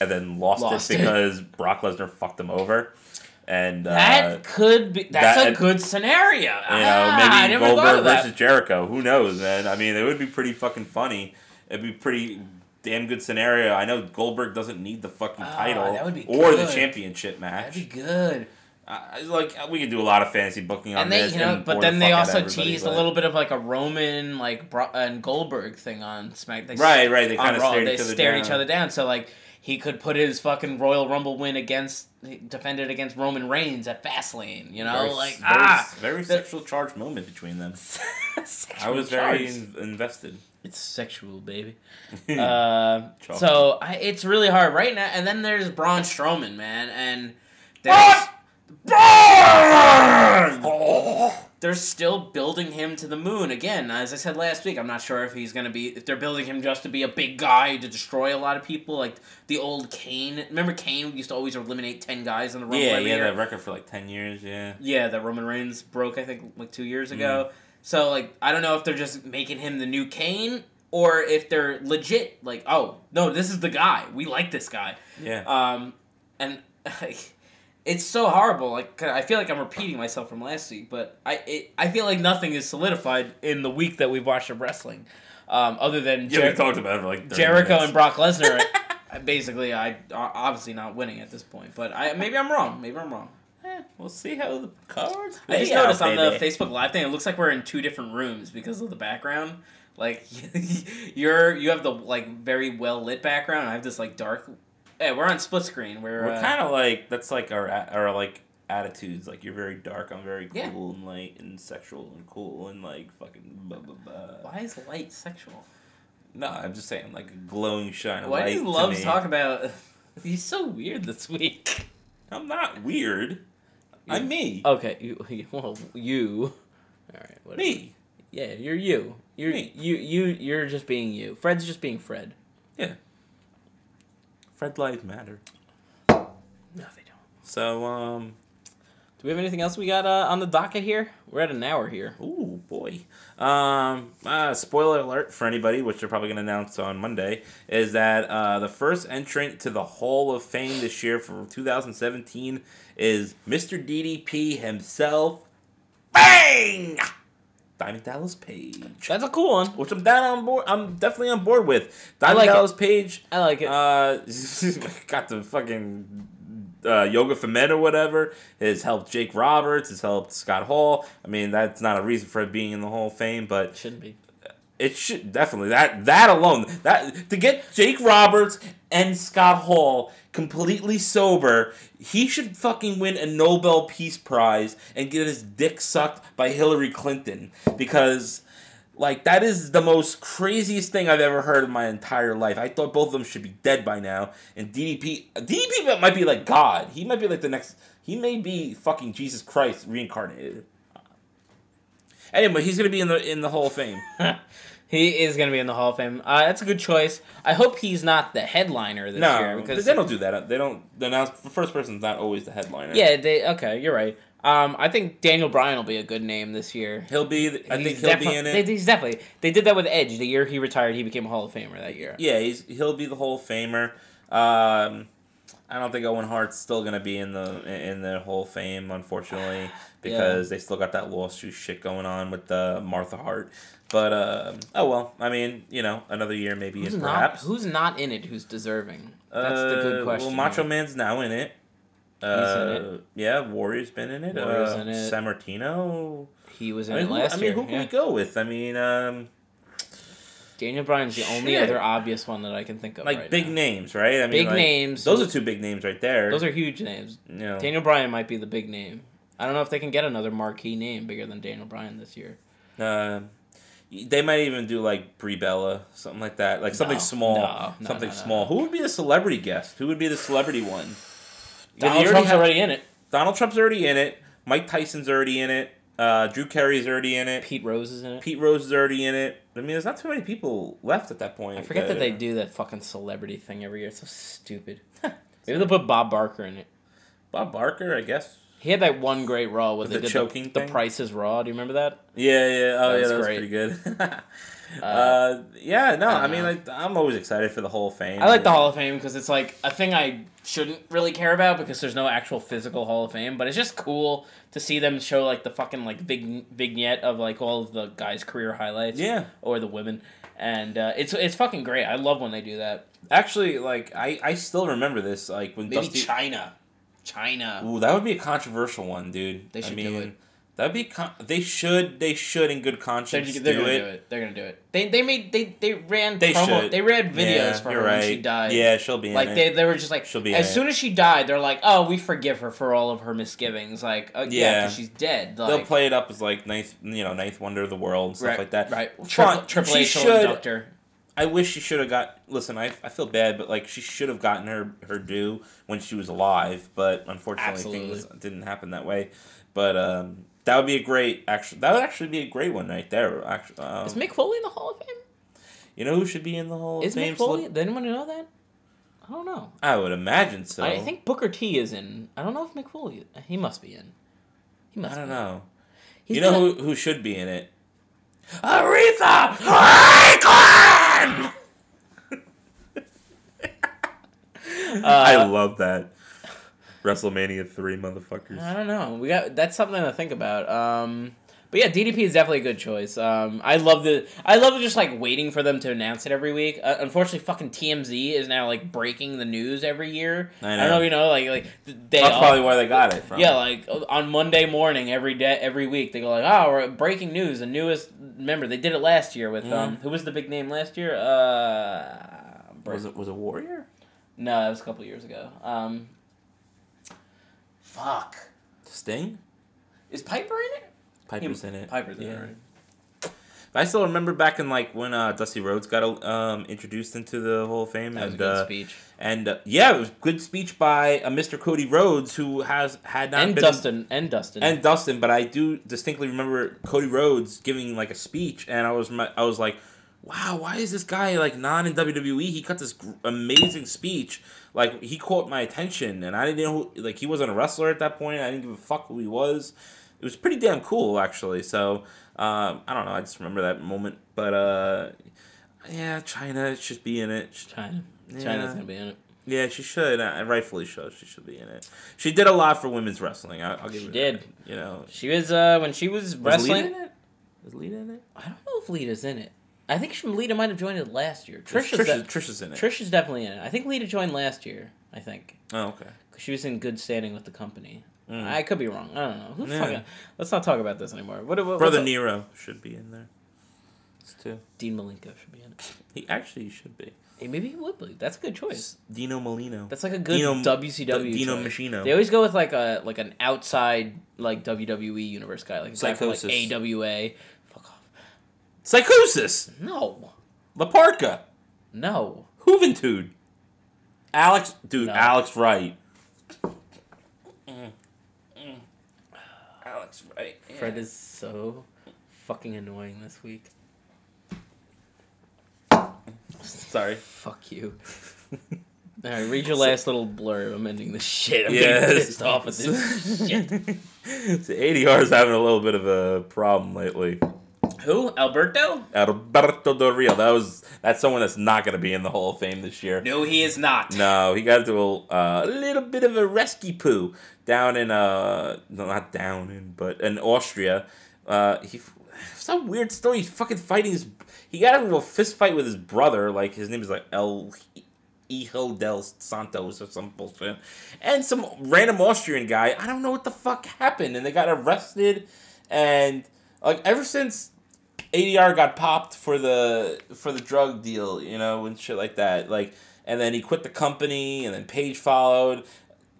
and then lost, Lost it it. because Brock Lesnar fucked him over, and uh, that could be. That's that- a good scenario. you know Ah, maybe thought Goldberg versus Jericho. Who knows, man? I mean, it would be pretty fucking funny. It'd be pretty damn good scenario. I know Goldberg doesn't need the fucking Ah, title that would be or the championship match. That'd be good. I, like we could do a lot of fantasy booking on And they, this, you know, but then they fuck out of also teased but- a little bit of like a Roman like Bro- and Goldberg thing on Smack. They Right, right. They kind of stared they each other stare down. each other down. So like he could put his fucking Royal Rumble win against defended against Roman Reigns at Fastlane. You know, Very, like very, ah, very the- sexual charged moment between them. (laughs) I sexual was very in- invested. It's sexual, baby. (laughs) uh, so I, it's really hard right now. And then there's Braun Strowman, man, and there's, they're still building him to the moon again. As I said last week, I'm not sure if he's gonna be if they're building him just to be a big guy to destroy a lot of people, like the old Kane. Remember Kane used to always eliminate ten guys in the Rumble yeah, yeah, year. that record for like ten years. Yeah, Yeah, that Roman Reigns broke, I think, like two years ago. Mm. So, like, I don't know if they're just making him the new Kane or if they're legit, like, oh, no, this is the guy. We like this guy. yeah. Um, and (laughs) like, it's so horrible. Like I feel like I'm repeating myself from last week, but I it, I feel like nothing is solidified in the week that we've watched of wrestling, um, other than yeah, Jer- we talked about it like Jericho minutes. and Brock Lesnar. (laughs) basically, I obviously not winning at this point, but I maybe I'm wrong. Maybe I'm wrong. Eh, we'll see how the cards. I just out, noticed on the. Facebook Live thing, it looks like we're in two different rooms because of the background. Like (laughs) you're you have the like very well lit background. I have this like dark. Yeah, we're on split screen. We're, We're uh, kind of like that's like our our like attitudes. Like you're very dark. I'm very cool Yeah. and light and sexual and cool and like fucking blah blah blah. Why is light sexual? No, I'm just saying like a glowing shine of Why do you love to talk about? (laughs) He's so weird this week. I'm not weird. I'm me. Okay, you (laughs) well you. All right, whatever. Me. Yeah, you're you. You're Me. you you you're just being you. Fred's just being Fred. Yeah. Fred lives matter. No, they don't. So um. Do we have anything else we got uh, on the docket here? We're at an hour here. Ooh boy. Um. Uh, spoiler alert for anybody, which they're probably gonna announce on Monday, is that uh, the first entrant to the Hall of Fame this year for 2017 is Mr. DDP himself. Bang! Diamond Dallas Page. That's a cool one. Which I'm down on board. I'm definitely on board with. Diamond like it. Dallas Page. I like it. Uh, (laughs) got the fucking uh, yoga for men or whatever. Has helped Jake Roberts. Has helped Scott Hall. I mean, that's not a reason for it being in the Hall of Fame, but Shouldn't be. it should definitely that that alone that to get Jake Roberts and Scott Hall completely sober, he should fucking win a Nobel Peace Prize and get his dick sucked by Hillary Clinton because. Like that is the most craziest thing I've ever heard in my entire life. I thought both of them should be dead by now. And DDP, DDP might be like God. He might be like the next. He may be fucking Jesus Christ reincarnated. Anyway, he's gonna be in the in the Hall of Fame. (laughs) He is going to be in the Hall of Fame. Uh, that's a good choice. I hope he's not the headliner this no, year because they don't do that. They don't. The first person's not always the headliner. yeah, they okay. You're right. Um, I think Daniel Bryan will be a good name this year. he'll be. I think he'll defi- be in they- it. he's definitely. They did that with Edge. The year he retired, he became a Hall of Famer that year. Yeah, he's he'll be the Hall of Famer. Um, I don't think Owen Hart's still gonna be in the in the Hall of Fame, unfortunately, (sighs) because they still got that lawsuit shit going on with the Martha Hart. But uh, oh well. I mean, you know, another year maybe Who's is not? perhaps. Who's not in it? Who's deserving? That's the Uh, good question. Well, Macho. Man's now in it. in Uh, it. Yeah, Warrior's been in it. Warrior's uh, in it. Sammartino. He was in I mean, it who, last I mean, year. who can yeah. we go with? I mean, um, Daniel Bryan's the only Shit. other obvious one that I can think of. like right big now. names, right? I mean, Big like, names. Those are two big names right there. Those are huge names. you know, Daniel Bryan might be the big name. I don't know if they can get another marquee name bigger than Daniel Bryan this year. uh, They might even do like Brie Bella, something like that, like something No, small, no, no, something no, no, small. no. Who would be the celebrity guest? Who would be the celebrity one? Donald they already Trump's have- already in it. Donald Trump's already in it. Mike Tyson's already in it. Uh, Drew Carey's already in it. Pete Rose is in it. Pete Rose is already in it. I mean, there's not too many people left at that point. I forget that they do that fucking celebrity thing every year. It's so stupid. Maybe they'll put Bob Barker in it. Bob Barker, I guess. He had that one great Raw with The the, did choking the, thing? the Price is Raw. Do you remember that? Yeah, yeah. Oh, That yeah, that was pretty good. (laughs) uh, yeah, no, I I, mean, know. like, I'm always excited for the Hall of Fame. I like the Hall of Fame because it's like a thing I shouldn't really care about because there's no actual physical Hall of Fame, but it's just cool to see them show like the fucking like vig- vignette of like all of the guys' career highlights. Yeah. Or the women, and uh, it's it's fucking great. I love when they do that. Actually, like, I, I still remember this. Like, when Maybe Dusty. Chyna, Chyna. Ooh, that would be a controversial one, dude. They should I do mean, it. That'd be. Con- they should. They should, in good They're, conscience, they're do gonna it. do it. They're gonna do it. They they made they they ran They promo. should. They ran videos Yeah, for her you're when she died. Yeah, she'll be in like it. they, they were just like She'll be as in it. soon as she died they're like oh we forgive her for all of her misgivings like uh, yeah Yeah. she's dead like, They'll play it up as like ninth, you know, ninth wonder of the world and stuff right, like that. right Fine. Triple, Triple H should- her I wish she should have got. Listen, I, I feel bad, but like she should have gotten her her due when she was alive. But unfortunately, things didn't happen that way. But um, that would be a great actually. That would actually be a great one right there. Actually, um, is Mick Foley in the Hall of Fame you know who should be in the Hall of Fame? is? Mick Foley did anyone know that I don't know I would imagine so. I think Booker T is in I don't know if Mick Foley he must be in he must I don't know. You know who who should be in it? Aretha Franklin. I uh, love that. WrestleMania three motherfuckers. I don't know. We got that's something to think about. Um, but yeah, DDP is definitely a good choice. Um, I love the I love just like waiting for them to announce it every week. Uh, unfortunately, fucking TMZ is now like breaking the news every year. I I know. don't know you know like like they That's all- probably where they got it from. yeah like on Monday morning every day every week they go like oh we're breaking news the newest remember they did it last year with um who was the big name last year uh was it was it Warrior? no that was a couple years ago um fuck Sting? is Piper in it Piper's in it. Piper's in yeah. it right? I still remember back in like when uh, Dusty Rhodes got um, introduced into the Hall of Fame, that was a and good uh, speech and uh, yeah, it was good speech by uh, Mr. Cody Rhodes, who has had not and been Dustin and Dustin and Dustin, but I do distinctly remember Cody Rhodes giving like a speech, and I was I was like, wow, why is this guy like not in WWE? He cut this gr- amazing speech, like he caught my attention, and I didn't know who, like he wasn't a wrestler at that point. I didn't give a fuck who he was. It was pretty damn cool actually. So um, I don't know. I just remember that moment, but uh, yeah, Chyna should be in it. Chyna Chyna's gonna be in it Yeah, she should. Uh, rightfully so. She should be in it. She did a lot for women's wrestling. I, I'll give She did. You know, she was uh when she was was Lita wrestling in it? Was Lita in it? I don't know if Lita's in it I think she, Lita might have joined it last year Trish, Trish, is Trish, Trish in it. Trish is definitely in it I think Lita joined last year I think Oh, okay. 'Cause she was in good standing with the company. Mm. I could be wrong. I don't know. Who Yeah. fucking, let's not talk about this anymore. What, what, Brother? Nero should be in there. It's too. Dean Malenko should be in it. (laughs) He actually should be. Hey, maybe he would be. That's a good choice. Dino Molino. That's like a good Dino- WCW. Dino choice. Machino. They always go with like a like an outside like WWE universe guy, like a guy from, like Psicosis. AWA. Fuck off. Psicosis. No, La Parca. no. Juventud. Alex, dude, No. Alex Wright. Mm, mm. Alex Wright. yeah. Fred is so fucking annoying this week. Sorry. Fuck you. (laughs) All right, read your last little blurb. I'm ending this shit. I'm getting pissed off at this (laughs) shit. (laughs) so ADR is having a little bit of a problem lately. Who? Alberto? Alberto Del Rio. That was that's someone that's not going to be in the Hall of Fame this year. No, he is not. No, he got into a, uh, a little bit of a rescue poo down in uh no not down in but in Austria. Uh, he (sighs) some weird story. He's fucking fighting his. He got into a fist fight with his brother. Like his name is like El Hijo del Santos or some bullshit, and some random Austrian guy. I don't know what the fuck happened, and they got arrested, and like ever since ADR got popped for the for the drug deal, you know, and shit like that. Like, and then he quit the company, and then Paige followed.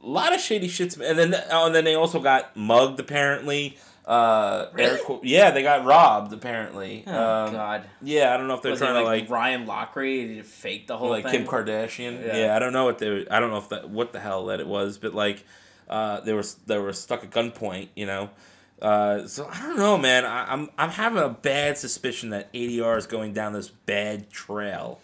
A lot of shady shits, and then oh, and then they also got mugged apparently. Uh, air qu- yeah, they got robbed apparently. Oh um, God. Yeah, I don't know if they're Was it trying to like, like Ryan Lochte fake the whole thing. like thing? Kim Kardashian. Yeah. Yeah. I don't know what they. I don't know if that what the hell that it was, but like, uh, they were they were stuck at gunpoint. You know, uh, so I don't know, man. I, I'm I'm having a bad suspicion that ADR is going down this bad trail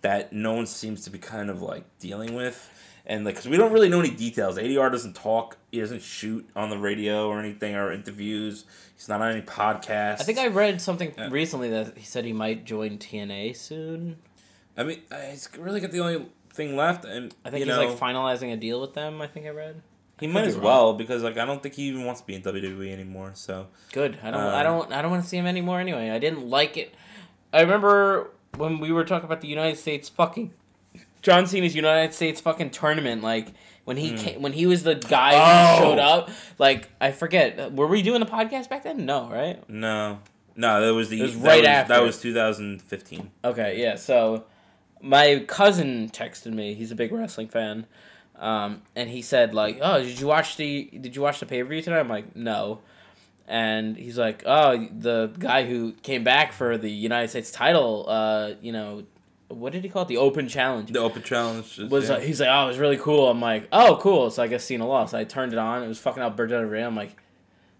that no one seems to be kind of like dealing with. And like, cause we don't really know any details. ADR doesn't talk. He doesn't shoot on the radio or anything or interviews. He's not on any podcasts. I think I read something Yeah. recently that he said he might join TNA soon. I mean, uh, he's really got the only thing left, and I think you he's know, like finalizing a deal with them. I think I read. He could might as wrong. well because like I don't think he even wants to be in WWE anymore. So Good. I don't. Uh, I don't. I don't want to see him anymore. Anyway, I didn't like it. I remember when we were talking about the United States fucking John Cena's United States fucking tournament. Like when he came, when he was the guy. Oh. who showed up. Like I forget. Were we doing the podcast back then? No, right? no, no, that was the It was that right was, after. that was 2015. Okay, yeah. So my cousin texted me. He's a big wrestling fan, um, and he said like, "Oh, did you watch the Did you watch the pay per view tonight?" I'm like, "No." And he's like, "Oh, the guy who came back for the United States title, uh, you know, what did he call it? The Open Challenge." The Open Challenge is- was yeah. uh, he's like, "Oh, it was really cool." I'm like, "Oh, cool." So I guess Cena lost. I turned it on. It was fucking Alberto Del Rio. I'm like,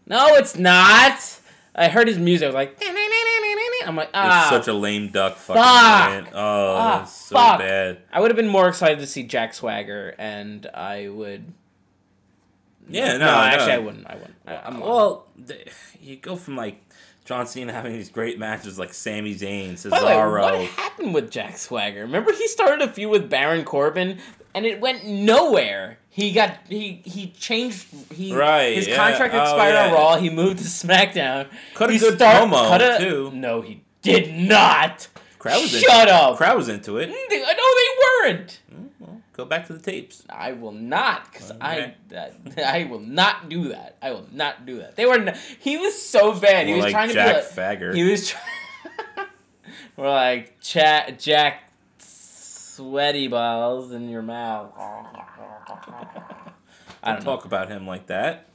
"No, it's not." I heard his music. I was like, I'm like, ah. such a lame duck fucking Fuck. man. Oh, Ah, so fuck. bad. I would have been more excited to see Jack Swagger, and I would. Yeah, no, no, no. actually, I wouldn't. I wouldn't. I, I'm Well, the, you go from like John Cena having these great matches like Sami Zayn, Cesaro. By the way, what happened with Jack Swagger? Remember, he started a feud with Baron Corbin, and it went nowhere. He got he he changed. He Right, His yeah. contract Oh, expired on. Raw. He moved to SmackDown. Cut a He good start- promo, cut a- too. No, he did not. Crowd was Shut into, up. Crowd was into it. Mm, No, they weren't. Well, go back to the tapes. I will not, cause Okay. I that, (laughs) I will not do that. I will not do that. They were. N- he was so bad. he was like trying to Jack be like. Fagger. He was. Try- (laughs) we're like chat Jack, sweaty balls in your mouth. (laughs) I Don't don't talk about him like that.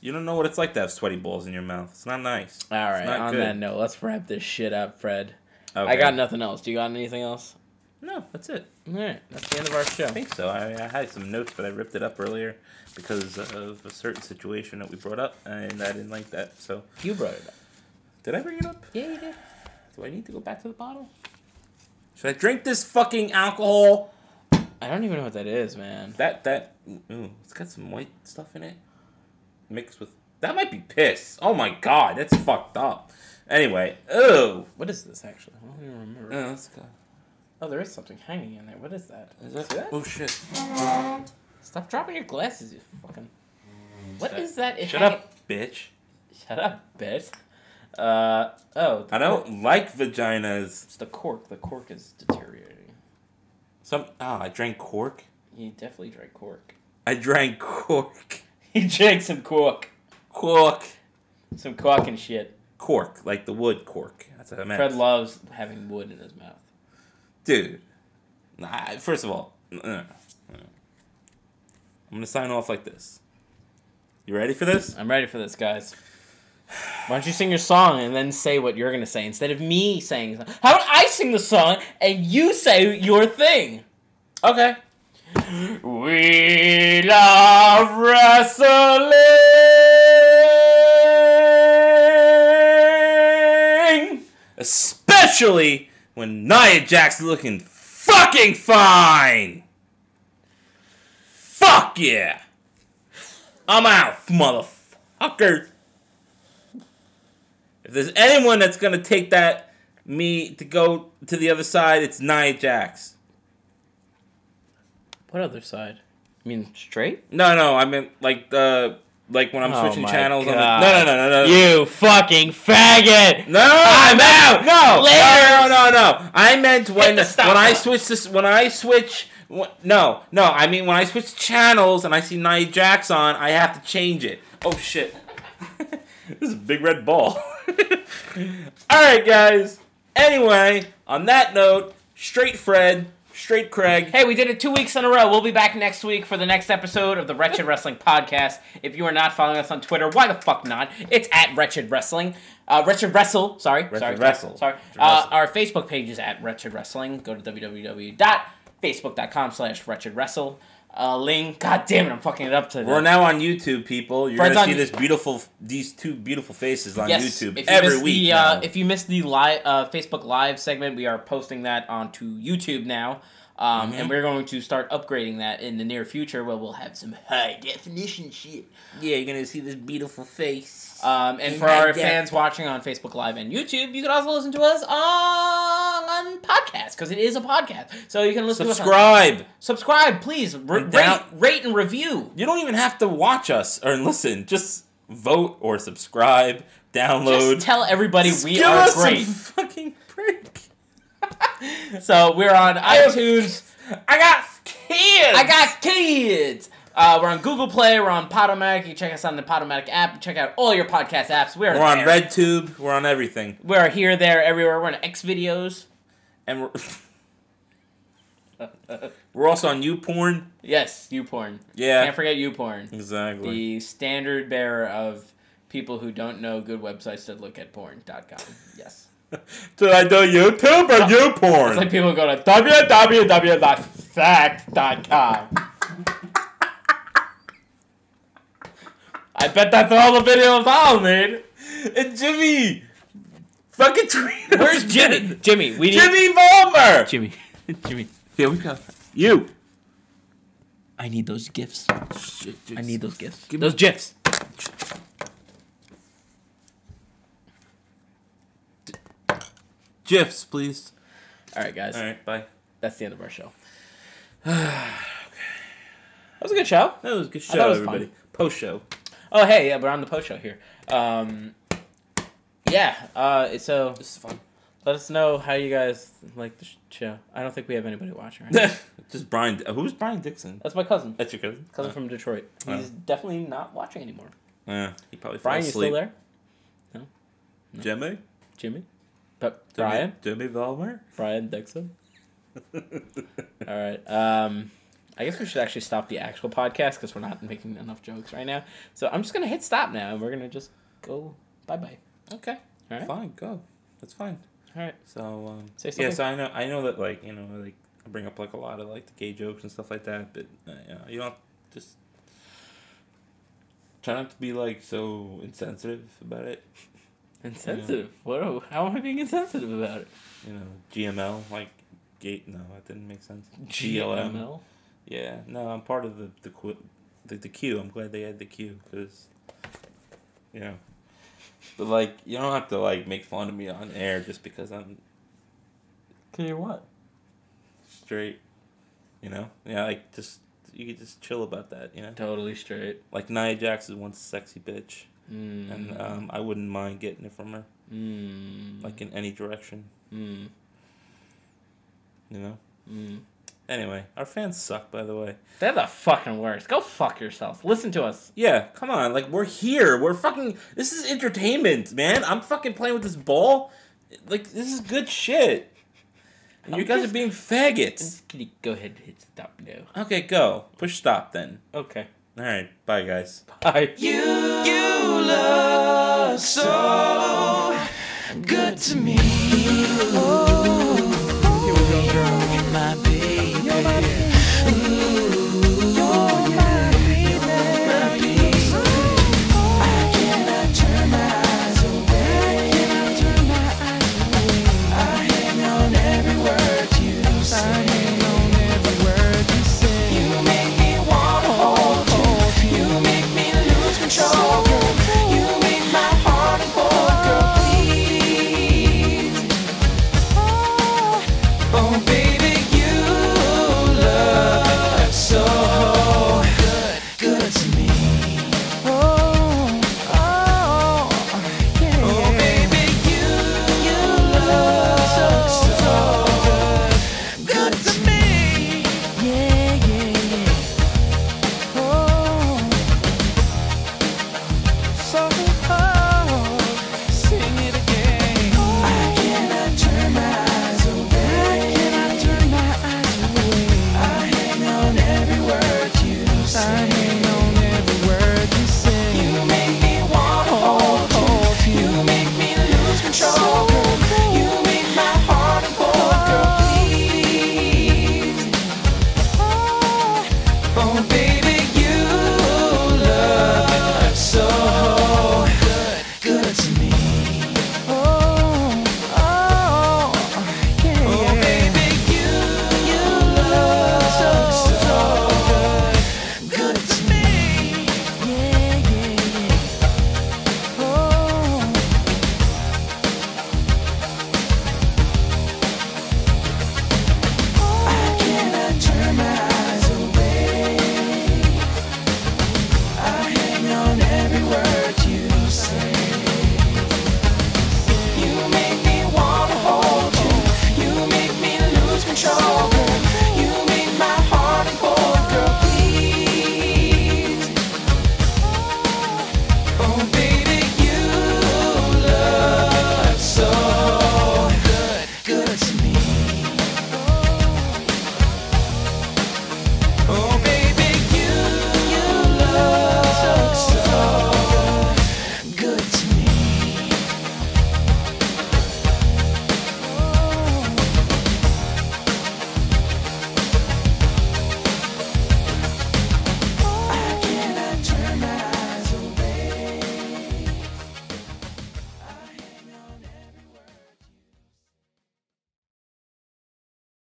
You don't know what it's like to have sweaty balls in your mouth. It's not nice. All right. not On good. that note, let's wrap this shit up, Fred. Okay. I got nothing else. Do you got anything else? No, that's it. All right. That's the end of our show. I think so. I, I had some notes, but I ripped it up earlier because of a certain situation that we brought up, and I didn't like that. So, You brought it up. did I bring it up? Yeah, you did. Do I need to go back to the bottle? Should I drink this fucking alcohol? I don't even know what that is, man. That that ooh, it's got some white stuff in it, mixed with that might be piss. Oh my god, that's fucked up. Anyway, oh, What is this actually? I don't even remember. oh that's good. Oh, there is something hanging in there. What is that? Is that, that? oh shit! Stop dropping your glasses, you fucking. What is that? Shut up, bitch. Shut up, bitch. Uh oh. the I cork- don't like vaginas. It's the cork. The cork is deteriorating. Some oh, I drank cork. He definitely drank cork. I drank cork. (laughs) He drank some cork. Cork. Some cork and shit. Cork, like the wood cork. That's what I meant. Fred loves having wood in his mouth. Dude, nah, first of all, uh, uh, I'm gonna sign off like this. You ready for this? I'm ready for this, guys. Why don't you sing your song and then say what you're gonna say instead of me saying? something? How about I sing the song and you say your thing? Okay. We love wrestling. Especially when Nia Jax looking fucking fine. Fuck yeah. I'm out, motherfucker. If there's anyone that's gonna take that me to go to the other side, it's Nia Jax. What other side? I mean, straight? No, no, I meant like the like when I'm Oh switching channels. On the, God. no, no, no, no, no. You fucking faggot! No, I'm no, out. No, Later. no, no, no, no. I meant when when I switch this when I switch. No, no. I mean when I switch channels and I see Nia Jax on, I have to change it. Oh shit! this is a big red ball. All right, guys. Anyway, on that note, straight Fred, straight Craig. Hey, we did it two weeks in a row. We'll be back next week for the next episode of the Wretched Wrestling Podcast. If you are not following us on Twitter, why the fuck not? It's at Wretched Wrestling. Uh, Wretched Wrestle, sorry. Wretched sorry, Wrestle. Sorry. Uh, our Facebook page is at Wretched Wrestling. Go to www.facebook.com slash Wretched Wrestle. Uh, link. God damn it, I'm fucking it up to We're now on YouTube, people. You're Friends gonna on see this beautiful, these two beautiful faces on yes, YouTube if you every week. The, uh, if you missed the live uh, Facebook Live segment, we are posting that onto YouTube now. Um, Mm-hmm. And we're going to start upgrading that in the near future where we'll have some high definition shit. yeah, you're gonna see this beautiful face. Um, and In for our def. fans watching on Facebook Live and YouTube, you can also listen to us on, on podcast because it is a podcast. So you can listen to us. on- Subscribe. subscribe, please. R- And rate, down- rate and review. You don't even have to watch us or listen. Just vote or subscribe, download. Just tell everybody we Give are great. fucking. (laughs) So we're on iTunes. I got kids. I got kids. Uh, we're on Google Play. We're on Podomatic. You can check us on the Podomatic app. Check out all your podcast apps. We're, We're on. RedTube. We're on everything, We're here, there, everywhere. We're on X videos. and we're (laughs) we're also on YouPorn. Yes, YouPorn. Yeah, Can't forget YouPorn. exactly. The standard bearer of people who don't know good websites to look at porn.com. Yes. Did I do YouTube or YouPorn? It's like people go to www.fact.com. I bet that's all the videos I'll need. and Jimmy, fucking tweet. Where's Jimmy? Jimmy, we need Jimmy Vollmer. Jimmy. (laughs) Jimmy. Here we go. You. I need those gifts. I need those gifts. Give me- those gifs. Gifs, please. All right, guys. All right, bye. That's the end of our show. (sighs) That was a good show. That was a good thought show, it was everybody. fun. Post show. Oh, hey, yeah, we're on the post show here. Um, yeah. Uh, so This is fun. let us know how you guys like the show. I don't think we have anybody watching right (laughs) now. Just Brian. uh, Who's Brian Dixon? That's my cousin. That's your cousin. Cousin Uh, from Detroit. Oh. He's definitely not watching anymore. Yeah, he probably Brian, you still there? No? Jimmy. Jimmy? But Brian? Jimmy Vollmer. Brian Dixon? (laughs) All right. Um, I guess we should actually stop the actual podcast because we're not making enough jokes right now. So I'm just gonna hit stop now, and we're gonna just go bye bye. Okay. All right. Fine. Go. That's fine. All right. So um, Say yeah, so I know I know that like you know like I bring up like a lot of like the gay jokes and stuff like that, but uh, you know you don't just try not to be like so insensitive about it. Insensitive. What? are- How am I being insensitive about it? You know GML like gate. No, that didn't make sense. GLM. GML? Yeah. No, I'm part of the the qu- the, the queue. I'm glad they had the queue because you know. But like you don't have to like make fun of me on air just because I'm Can you what? straight. You know? Yeah, like just you could just chill about that, you know? Totally straight. Like Nia Jax is one sexy bitch. Mm. And um, I wouldn't mind getting it from her. Mm. Like in any direction. Mm. You know? Mm. Anyway, our fans suck by the way. They're the fucking worst. Go fuck yourself. Listen to us. Yeah, come on, like we're here. We're fucking this is entertainment, man. I'm fucking playing with this ball. Like this is good shit. And you guys just- are being faggots. Can you go ahead and hit stop now? Okay, go. Push stop then. Okay. Alright, bye guys. Bye. You, you look so good to me. Oh.